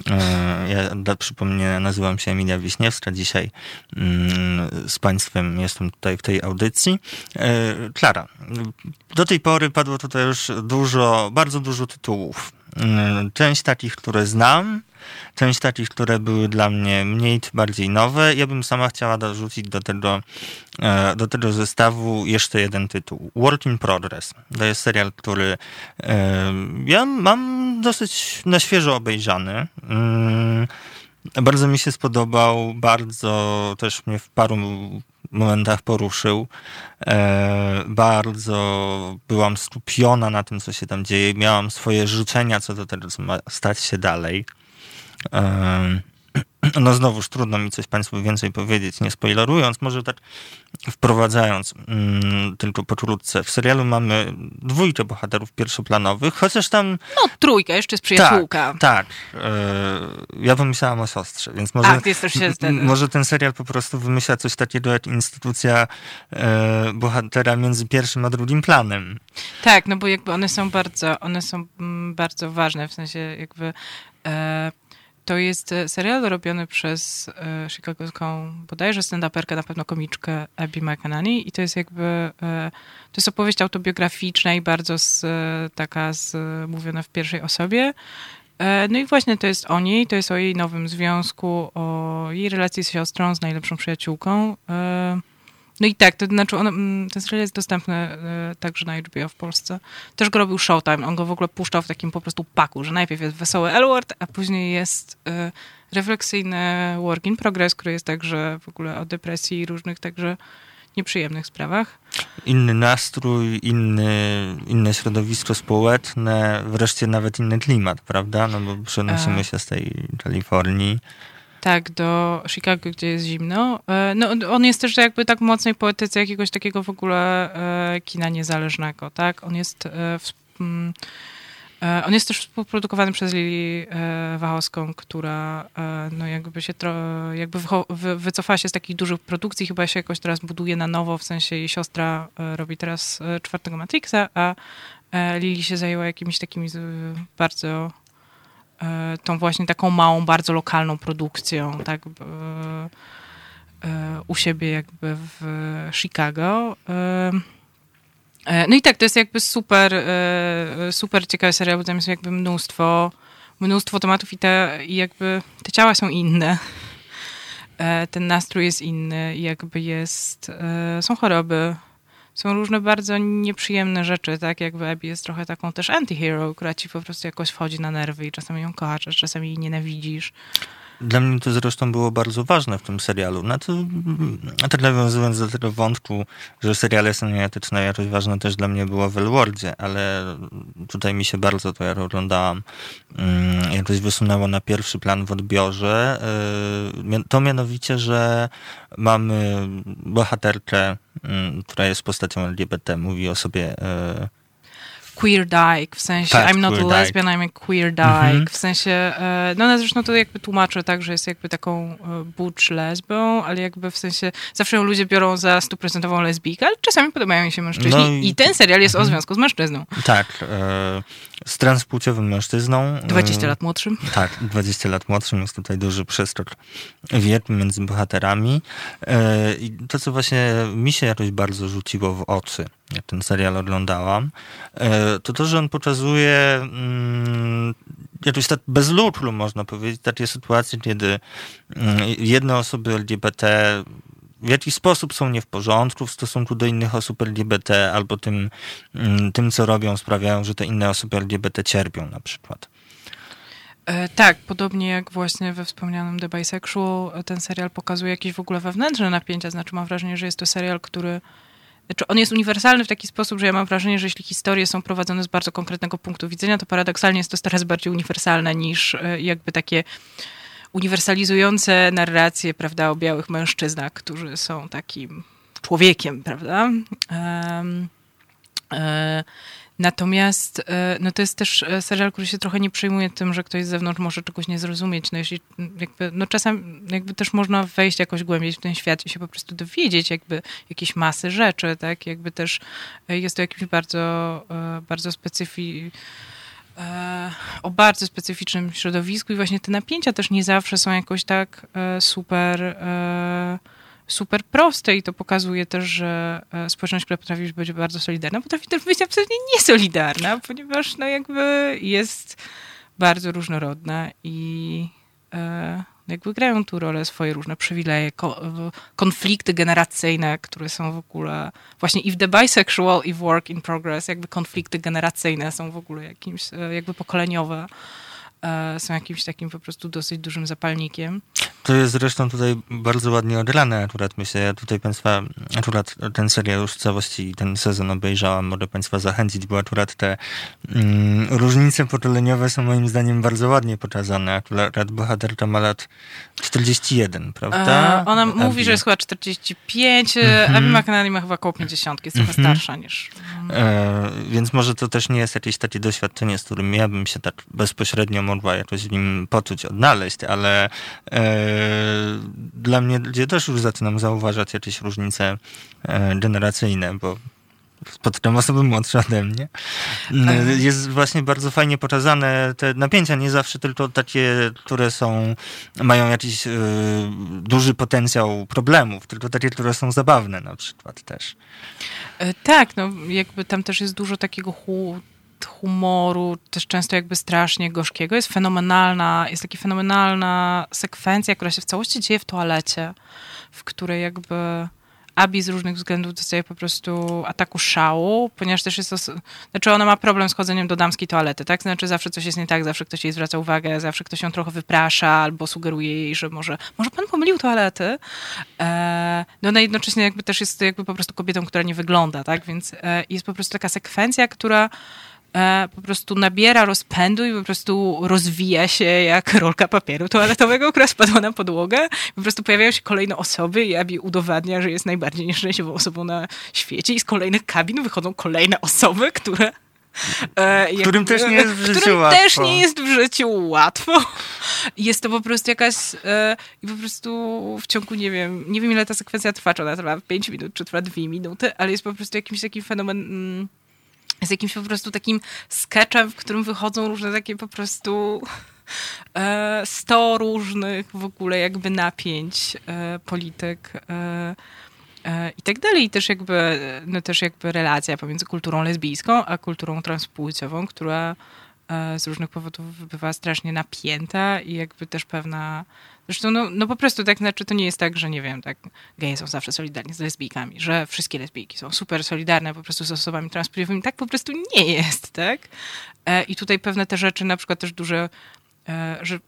Ja dla przypomnienia nazywam się Emilia Wiśniewska. Dzisiaj mm, z Państwem jestem tutaj w tej audycji. Klara, do tej pory padło tutaj już dużo, bardzo dużo tytułów. Część takich, które znam, część takich, które były dla mnie mniej, bardziej nowe. Ja bym sama chciała dorzucić do tego, e, do tego zestawu jeszcze jeden tytuł. Work in Progress. To jest serial, który e, ja mam dosyć na świeżo obejrzany. Mm, bardzo mi się spodobał, bardzo też mnie w paru momentach poruszył. E, bardzo byłam skupiona na tym, co się tam dzieje. Miałam swoje życzenia co do tego, co ma stać się dalej. no znowuż trudno mi coś Państwu więcej powiedzieć, nie spoilerując, może tak wprowadzając mm, tylko pokrótce. W serialu mamy dwójkę bohaterów pierwszoplanowych, chociaż tam... No trójka, jeszcze jest przyjaciółka. Tak, tak. E, ja pomyślałam o siostrze, więc może, Ach, ty jesteś m- może ten serial po prostu wymyśla coś takiego jak instytucja e, bohatera między pierwszym a drugim planem. Tak, no bo jakby one są bardzo, one są mm, bardzo ważne, w sensie jakby e, to jest e, serial robiony przez e, chicagowską bodajże stand-uperkę, na pewno komiczkę Abby McEnany i to jest jakby, e, to jest opowieść autobiograficzna i bardzo z, e, taka z, mówiona w pierwszej osobie. No i właśnie to jest o niej, to jest o jej nowym związku, o jej relacji z siostrą, z najlepszą przyjaciółką. No i tak, to znaczy on, mm, ten serial jest dostępny e, także na HBO w Polsce. Też go robił Showtime, on go w ogóle puszczał w takim po prostu paku, że najpierw jest wesoły Elward, a później jest e, refleksyjny work in progress, który jest także w ogóle o depresji i różnych także nieprzyjemnych sprawach. Inny nastrój, inny, inne środowisko społeczne, wreszcie nawet inny klimat, prawda? No bo przenosimy E. się z tej Kalifornii. Tak, do Chicago, gdzie jest zimno. E, No, on jest też jakby tak mocnej poetyce jakiegoś takiego w ogóle e, kina niezależnego, tak? On jest e, w, mm, on jest też współprodukowany przez Lili Wachowską, która no jakby się tro, jakby wycofała się z takich dużych produkcji, chyba się jakoś teraz buduje na nowo, w sensie jej siostra robi teraz czwartego Matrixa, a Lili się zajęła jakimiś takimi bardzo tą właśnie taką małą, bardzo lokalną produkcją, tak, b- e, u siebie jakby w Chicago. E, e, No i tak, to jest jakby super, e, super ciekawy serial, bo tam jest jakby mnóstwo, mnóstwo tematów i, te, i jakby te ciała są inne. E, Ten nastrój jest inny jakby jest, e, są choroby, są różne bardzo nieprzyjemne rzeczy, tak jakby Abby jest trochę taką też anti-hero, która ci po prostu jakoś wchodzi na nerwy i czasami ją kochasz, czasami jej nienawidzisz. Dla mnie to zresztą było bardzo ważne w tym serialu. No to, a tak nawiązując do tego wątku, że seriale są nieetyczne, jakoś ważne też dla mnie było w Elwardzie, ale tutaj mi się bardzo to, jak oglądałam, mm, jakoś wysunęło na pierwszy plan w odbiorze. Mia- To mianowicie, że mamy bohaterkę, mm, która jest postacią LGBT, mówi o sobie yy, Queer dyke, w sensie Tak, I'm not a queer dyke. lesbian, I'm a queer dyke, Mhm. w sensie, e, no ona zresztą to jakby tłumaczy tak, że jest jakby taką e, butch lesbą, ale jakby w sensie, zawsze ją ludzie biorą za stuprocentową lesbijkę, ale czasami podobają mi się mężczyźni No i- i ten serial jest o związku z mężczyzną. tak, yy, z transpłciowym mężczyzną. yy, 20 lat młodszym. Tak, 20 lat młodszym jest tutaj duży przeskok wieku między bohaterami. E, I to, co właśnie mi się jakoś bardzo rzuciło w oczy, jak ten serial oglądałam, e, to to, że on pokazuje mm, jakoś tak bez lukru, można powiedzieć, takie sytuacje, kiedy mm, jedne osoby LGBT w jakiś sposób są nie w porządku w stosunku do innych osób LGBT, albo tym, mm, tym co robią, sprawiają, że te inne osoby LGBT cierpią na przykład. E, tak, podobnie jak właśnie we wspomnianym The Bisexual, ten serial pokazuje jakieś w ogóle wewnętrzne napięcia, znaczy mam wrażenie, że jest to serial, który znaczy on jest uniwersalny w taki sposób, że ja mam wrażenie, że jeśli historie są prowadzone z bardzo konkretnego punktu widzenia, to paradoksalnie jest to coraz bardziej uniwersalne niż e, jakby takie uniwersalizujące narracje, prawda, o białych mężczyznach, którzy są takim człowiekiem, prawda? Em, e, Natomiast e, no to jest też e, serial, który się trochę nie przejmuje tym, że ktoś z zewnątrz może czegoś nie zrozumieć. No jeśli jakby, no czasem jakby też można wejść jakoś głębiej w ten świat i się po prostu dowiedzieć jakby jakiejś masy rzeczy, tak? Jakby też e, jest to jakimś bardzo, bardzo specyfi e, o bardzo specyficznym środowisku i właśnie te napięcia też nie zawsze są jakoś tak e, super e, super proste i to pokazuje też, że e, społeczność, która potrafi być bardzo solidarna, potrafi też być absolutnie niesolidarna, ponieważ no jakby jest bardzo różnorodna i e, jakby grają tu rolę swoje różne przywileje, konflikty generacyjne, które są w ogóle właśnie i w The Bisexual i w Work in Progress, jakby konflikty generacyjne są w ogóle jakimś, e, jakby pokoleniowe, e, są jakimś takim po prostu dosyć dużym zapalnikiem. To jest zresztą tutaj bardzo ładnie odrane akurat myślę. Ja tutaj Państwa, akurat ten serial już w całości, ten sezon obejrzałam, mogę Państwa zachęcić, bo akurat te mm, różnice pokoleniowe są moim zdaniem bardzo ładnie pokazane. Akurat bohaterka ma lat 41, prawda? E, ona Abby. mówi, że jest chyba 45, mm -hmm. Abby McNally ma chyba około 50, jest trochę mm -hmm. starsza niż... E, więc może to też nie jest jakieś takie doświadczenie, z którym ja bym się tak bezpośrednio mogła jakoś w nim poczuć, odnaleźć, ale e, dla mnie, gdzie też już zaczynam zauważać jakieś różnice e, generacyjne, bo spotykam osoby młodsze ode mnie. E, jest właśnie bardzo fajnie pokazane te napięcia, nie zawsze tylko takie, które są, mają jakiś duży potencjał problemów, tylko takie, które są zabawne na przykład też. Tak, no jakby tam też jest dużo takiego humoru, też często jakby strasznie gorzkiego. Jest fenomenalna, jest taka fenomenalna sekwencja, która się w całości dzieje w toalecie, w której jakby Abi z różnych względów dostaje po prostu ataku szału, ponieważ też jest to, znaczy ona ma problem z chodzeniem do damskiej toalety, tak? Znaczy zawsze coś jest nie tak, zawsze ktoś jej zwraca uwagę, zawsze ktoś ją trochę wyprasza albo sugeruje jej, że może, może pan pomylił toalety. E, no ona jednocześnie jakby też jest jakby po prostu kobietą, która nie wygląda, tak? Więc e, jest po prostu taka sekwencja, która po prostu nabiera rozpędu i po prostu rozwija się jak rolka papieru toaletowego, która spadła na podłogę. Po prostu pojawiają się kolejne osoby i Abby udowadnia, że jest najbardziej nieszczęśliwą osobą na świecie i z kolejnych kabin wychodzą kolejne osoby, które E, którym też nie jest w życiu którym łatwo. też nie jest w życiu łatwo. Jest to po prostu jakaś e, i po prostu w ciągu, nie wiem, nie wiem ile ta sekwencja trwa, czy ona trwa 5 minut, czy trwa 2 minuty, ale jest po prostu jakimś takim fenomen mm, z jakimś po prostu takim sketchem, w którym wychodzą różne takie po prostu e, sto różnych w ogóle jakby napięć e, polityk e, i tak dalej. I też jakby, no też jakby relacja pomiędzy kulturą lesbijską a kulturą transpłciową, która z różnych powodów bywa strasznie napięta i jakby też pewna Zresztą, no, no po prostu tak, znaczy to nie jest tak, że nie wiem, tak, geje są zawsze solidarni z lesbijkami, że wszystkie lesbijki są super solidarne po prostu z osobami transpłciowymi. Tak po prostu nie jest, tak? E, I tutaj pewne te rzeczy, na przykład też duże, e, że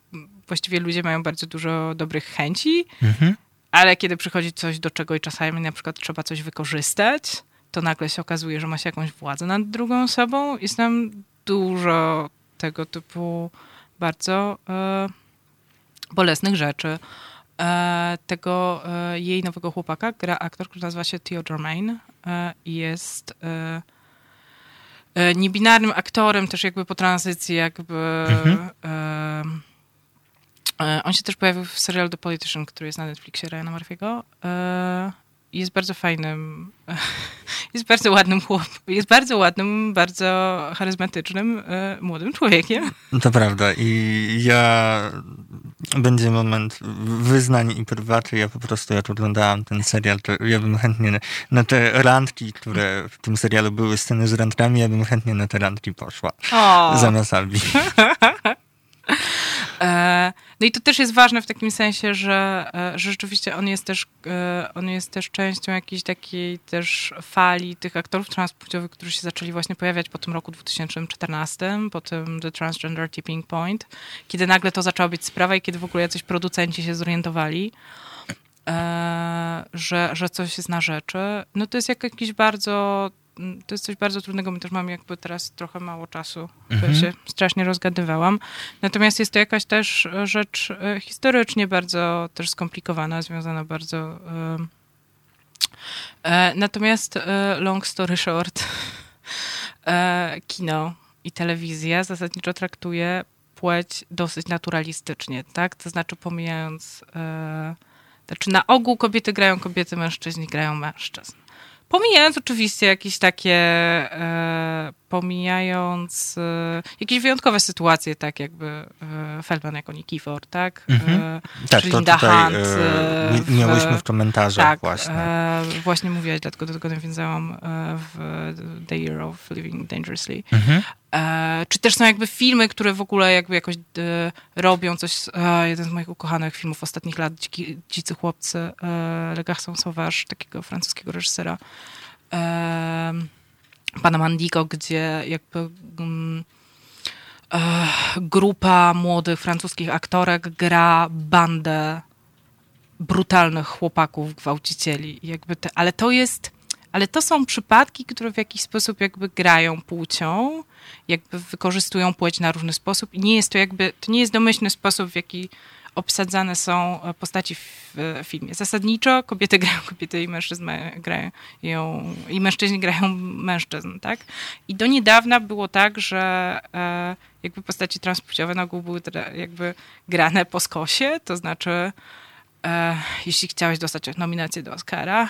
właściwie ludzie mają bardzo dużo dobrych chęci, mhm. ale kiedy przychodzi coś do czego i czasami na przykład trzeba coś wykorzystać, to nagle się okazuje, że ma się jakąś władzę nad drugą osobą. Jest tam dużo tego typu bardzo... E, bolesnych rzeczy. E, tego e, jej nowego chłopaka gra aktor, który nazywa się Theo Germain e, i jest niebinarnym aktorem, też jakby po tranzycji, jakby. Mhm. on się też pojawił w serialu The Politician, który jest na Netflixie Ryana Murphy'ego jest bardzo fajnym, jest bardzo ładnym chłop, jest bardzo ładnym, bardzo charyzmatycznym, e, młodym człowiekiem. To prawda i ja, będzie moment wyznań i prywaty, ja po prostu jak oglądałam ten serial, to ja bym chętnie na te randki, które w tym serialu były sceny z randkami, ja bym chętnie na te randki poszła. O. Zamiast Albi. E, no i to też jest ważne w takim sensie, że, e, że rzeczywiście on jest też, e, on jest też częścią jakiejś takiej też fali tych aktorów transpłciowych, którzy się zaczęli właśnie pojawiać po tym roku 2014, po tym The Transgender Tipping Point, kiedy nagle to zaczęła być sprawa i kiedy w ogóle jacyś producenci się zorientowali, że, że coś jest na rzeczy. No to jest jakiś bardzo to jest coś bardzo trudnego. My też mamy jakby teraz trochę mało czasu. Mhm. się strasznie rozgadywałam. Natomiast jest to jakaś też rzecz e, historycznie bardzo też skomplikowana, związana bardzo... E, natomiast e, long story short, kino i telewizja zasadniczo traktuje płeć dosyć naturalistycznie, tak? To znaczy pomijając... Znaczy na ogół kobiety grają kobiety, mężczyźni grają mężczyzn. Pomijając oczywiście jakieś takie, e, pomijając e, jakieś wyjątkowe sytuacje, tak jakby e, Feldman jako Nikifor, tak? Mhm. E, tak, to Linda tutaj, Hunt. E, w, miałyśmy w komentarzach tak, właśnie. E, właśnie mówiłaś, dlatego do tego nawiązałam w The Year of Living Dangerously. Mhm. E, czy też są jakby filmy, które w ogóle jakby jakoś e, robią coś, e, jeden z moich ukochanych filmów ostatnich lat, Dziki, Dzicy Chłopcy, e, Le Garçon Sauvage, takiego francuskiego reżysera, e, pana Mandigo, gdzie jakby um, grupa młodych francuskich aktorek gra bandę brutalnych chłopaków, gwałcicieli. Jakby te, ale to jest, ale to są przypadki, które w jakiś sposób jakby grają płcią, jakby wykorzystują płeć na różny sposób i nie jest to jakby, to nie jest domyślny sposób, w jaki obsadzane są postaci w filmie. Zasadniczo kobiety grają kobiety i mężczyzn grają i mężczyźni grają mężczyzn, tak? I do niedawna było tak, że e, jakby postaci transpłciowe na ogół były jakby grane po skosie, to znaczy e, jeśli chciałeś dostać nominację do Oscara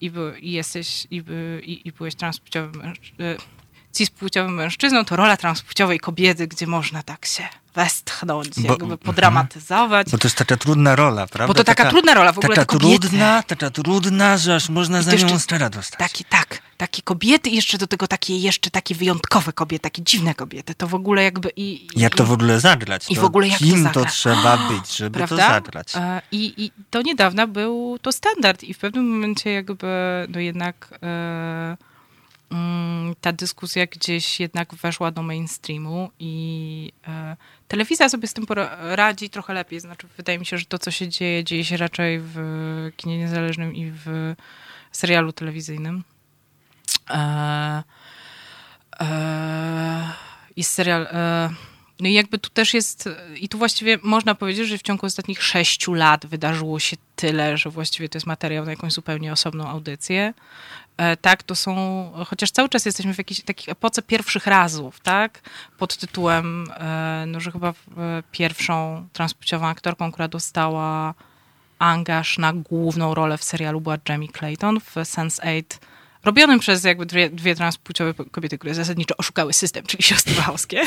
i, by, i jesteś i, by, i, i byłeś transpłciowym mężczyzną, mężczyzną, to rola transpłciowej kobiety, gdzie można tak się westchnąć, bo, jakby podramatyzować. Bo to jest taka trudna rola, prawda? Bo to taka, taka trudna rola w ogóle. Taka trudna, taka trudna, że aż można za nią stara dostać. Taki, tak, takie kobiety i jeszcze do tego takie jeszcze takie wyjątkowe kobiety, takie dziwne kobiety. To w ogóle jakby i... i jak to w ogóle zagrać? I w ogóle jak kim to, to trzeba być, żeby prawda? to zagrać? E, I, I do niedawna był to standard i w pewnym momencie jakby no jednak... E, Mm, ta dyskusja gdzieś jednak weszła do mainstreamu i e, telewizja sobie z tym radzi trochę lepiej. Znaczy, wydaje mi się, że to, co się dzieje, dzieje się raczej w kinie niezależnym i w serialu telewizyjnym. E, e, I serial. E, no i jakby tu też jest, i tu właściwie można powiedzieć, że w ciągu ostatnich sześciu lat wydarzyło się tyle, że właściwie to jest materiał na jakąś zupełnie osobną audycję. E, tak, to są, chociaż cały czas jesteśmy w jakiejś takiej epoce pierwszych razów, tak, pod tytułem, e, no, że chyba pierwszą transpłciową aktorką, która dostała angaż na główną rolę w serialu była Jamie Clayton w Sense8, robionym przez jakby dwie, dwie transpłciowe kobiety, które zasadniczo oszukały system, czyli siostry Wachowskie.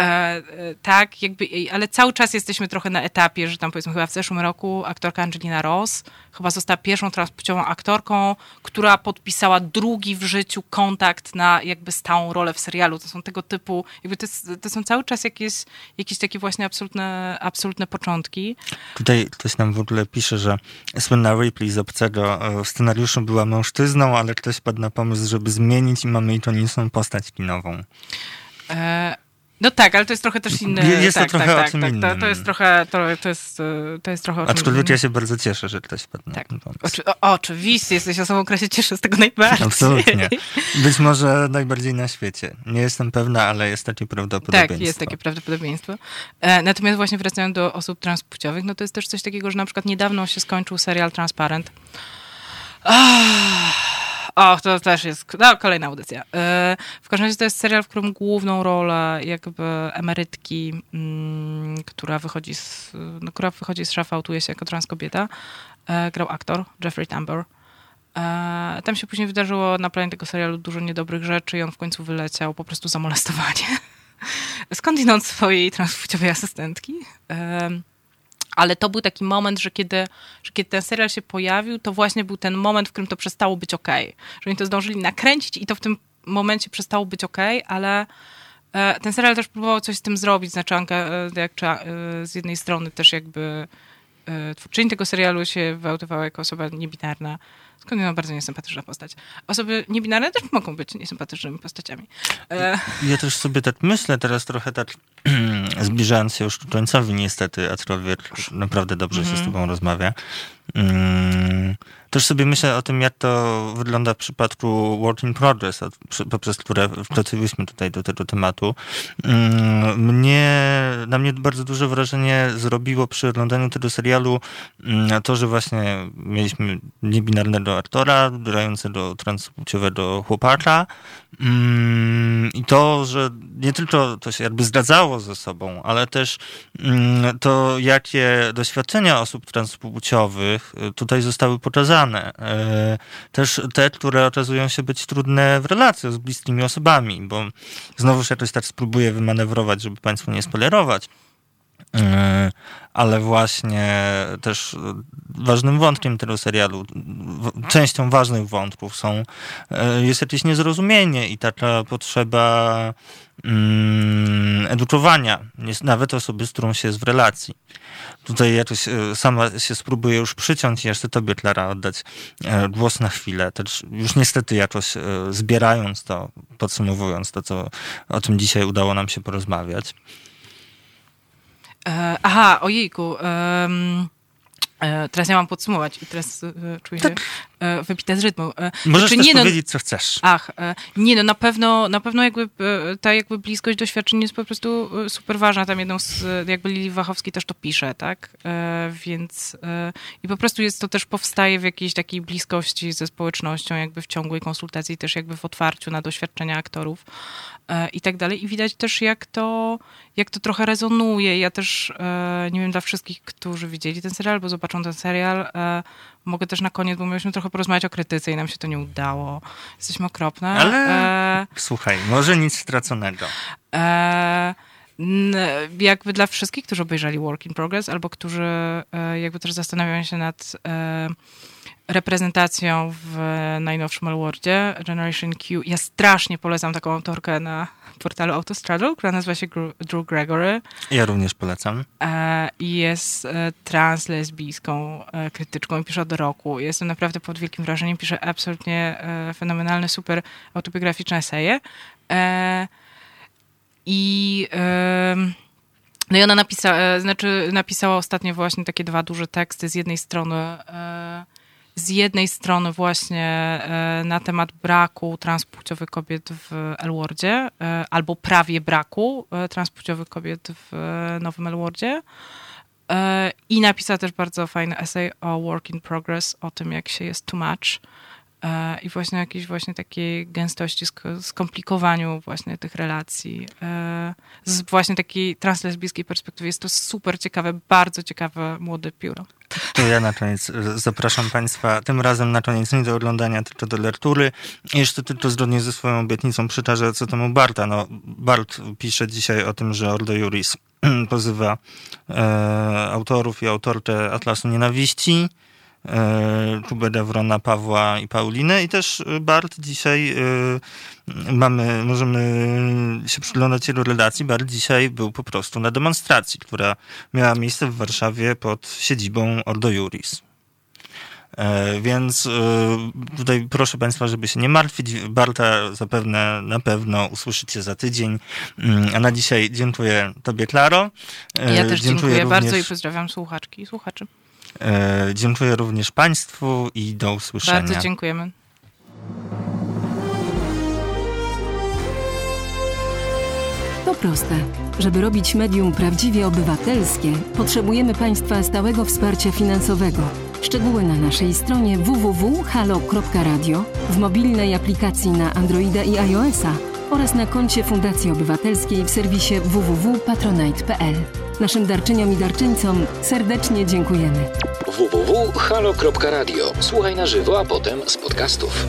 E, e, tak, jakby, ale cały czas jesteśmy trochę na etapie, że tam powiedzmy chyba w zeszłym roku aktorka Angelina Ross chyba została pierwszą transpłciową aktorką, która podpisała drugi w życiu kontakt na jakby stałą rolę w serialu. To są tego typu, jakby to, jest, to są cały czas jakieś, jakieś takie właśnie absolutne, absolutne początki. Tutaj ktoś nam w ogóle pisze, że słynna Ripley z Obcego e, scenariuszu była mężczyzną, ale ktoś padł na pomysł, żeby zmienić i mamy ikoniczną postać kinową. E no tak, ale to jest trochę też inny... Jest tak, to trochę tak, o czym tak, innym. To, to, jest trochę, to, to, jest, to jest trochę o czym Aczkolwiek ja się bardzo cieszę, że ktoś wpadł tak. na. Oczy, o, oczywiście, jesteś osobą, która się cieszy z tego najbardziej. Absolutnie. Być może najbardziej na świecie. Nie jestem pewna, ale jest takie prawdopodobieństwo. Tak, jest takie prawdopodobieństwo. E, natomiast właśnie wracając do osób transpłciowych, no to jest też coś takiego, że na przykład niedawno się skończył serial Transparent. Ah o, to też jest no, kolejna audycja. E, w każdym razie to jest serial, w którym główną rolę jakby emerytki, mm, która wychodzi z, no, która wychodzi z szafa, autuje się jako trans kobieta, e, grał aktor Jeffrey Tambor. E, tam się później wydarzyło na planie tego serialu dużo niedobrych rzeczy i on w końcu wyleciał po prostu za molestowanie. Skądinąd swojej transpłciowej asystentki ale to był taki moment, że kiedy, że kiedy ten serial się pojawił, to właśnie był ten moment, w którym to przestało być ok. Że oni to zdążyli nakręcić i to w tym momencie przestało być ok, ale e, ten serial też próbował coś z tym zrobić. Znaczy, e, jak, e, z jednej strony też jakby twórczyni tego serialu się wyautowała jako osoba niebinarna, skąd bardzo niesympatyczna postać. Osoby niebinarne też mogą być niesympatycznymi postaciami. Ja też sobie tak myślę teraz trochę tak zbliżając się już ku końcowi niestety, aczkolwiek naprawdę dobrze się z mhm. tobą rozmawia. Mm, też sobie myślę o tym, jak to wygląda w przypadku Work in Progress, poprzez które wkroczyliśmy tutaj do tego tematu. Mm, mnie, na mnie bardzo duże wrażenie zrobiło przy oglądaniu tego serialu mm, to, że właśnie mieliśmy niebinarnego aktora, grającego transpłciowego chłopaka i to, że nie tylko to się jakby zgadzało ze sobą, ale też to, jakie doświadczenia osób transpłciowych tutaj zostały pokazane, E, też te, które okazują się być trudne w relacjach z bliskimi osobami, bo znowuż jakoś tak spróbuję wymanewrować, żeby Państwu nie spoilerować. E, ale właśnie też ważnym wątkiem tego serialu, częścią ważnych wątków są, e, jest jakieś niezrozumienie i taka potrzeba mm, edukowania, nawet osoby, z którą się jest w relacji. Tutaj jakoś e, sama się spróbuję już przyciąć i jeszcze tobie, Klara, oddać głos na chwilę. Też już niestety jakoś zbierając to, podsumowując to, co, o czym dzisiaj udało nam się porozmawiać. Aha, ojejku. Um E, teraz ja mam podsumować i teraz e, czuję się e, wypita z rytmu. E, Możesz znaczy, też nie, no, powiedzieć, co chcesz. Ach, e, nie no, na pewno, na pewno jakby e, ta jakby bliskość doświadczeń jest po prostu e, super ważna. Tam jedną z, e, jakby Lili Wachowski też to pisze, tak? E, Więc e, i po prostu jest to też powstaje w jakiejś takiej bliskości ze społecznością, jakby w ciągłej konsultacji, też jakby w otwarciu na doświadczenia aktorów e, i tak dalej. I widać też, jak to, jak to trochę rezonuje. Ja też, e, nie wiem, dla wszystkich, którzy widzieli ten serial, bo zobaczą ten serial, e, mogę też na koniec, bo mieliśmy trochę porozmawiać o krytyce i nam się to nie udało. Jesteśmy okropne. Ale E, słuchaj, może nic straconego. e, jakby dla wszystkich, którzy obejrzeli Work in Progress, albo którzy e, jakby też zastanawiają się nad e, reprezentacją w najnowszym Awardzie Generation Q. Ja strasznie polecam taką autorkę na portalu Autostraddle, która nazywa się Drew Gregory. Ja również polecam. E, i jest e, translesbijską e, krytyczką i pisze od roku. Jestem naprawdę pod wielkim wrażeniem. Pisze absolutnie fenomenalne, super autobiograficzne eseje. I no i ona napisała, e, znaczy napisała ostatnio właśnie takie dwa duże teksty. Z jednej strony e, z jednej strony właśnie e, na temat braku transpłciowych kobiet w Elwardzie, e, albo prawie braku e, transpłciowych kobiet w Nowym Elwardzie. E, I napisała też bardzo fajny essay o work in progress, o tym, jak się jest too much. I właśnie jakiejś właśnie takiej gęstości, sk- skomplikowaniu właśnie tych relacji. Z właśnie takiej translesbijskiej perspektywy jest to super ciekawe, bardzo ciekawe młode pióro. To ja na koniec e, zapraszam Państwa tym razem na koniec nie do oglądania, tylko do lektury. Jeszcze tylko zgodnie ze swoją obietnicą przekażę co temu Barta. No, Bart pisze dzisiaj o tym, że Ordo Juris pozywa e, autorów i autorkę Atlasu Nienawiści, e, Kubę Dewrona, Pawła i Paulinę i też e, Bart dzisiaj e, mamy, możemy się przyglądać jego relacji. Bart dzisiaj był po prostu na demonstracji, która miała miejsce w Warszawie pod siedzibą Ordo Juris. E, Więc e, tutaj proszę Państwa, żeby się nie martwić. Barta zapewne na pewno usłyszycie za tydzień. Mm, A na dzisiaj dziękuję Tobie, Klaro. E, Ja też dziękuję, również, bardzo i pozdrawiam słuchaczki i słuchaczy. E, Dziękuję również Państwu i do usłyszenia. Bardzo dziękujemy. To proste. Żeby robić medium prawdziwie obywatelskie, potrzebujemy Państwa stałego wsparcia finansowego. Szczegóły na naszej stronie www.halo.radio, w mobilnej aplikacji na Androida i iOS-a oraz na koncie Fundacji Obywatelskiej w serwisie www.patronite.pl. Naszym darczyniom i darczyńcom serdecznie dziękujemy. www.halo.radio. Słuchaj na żywo, a potem z podcastów.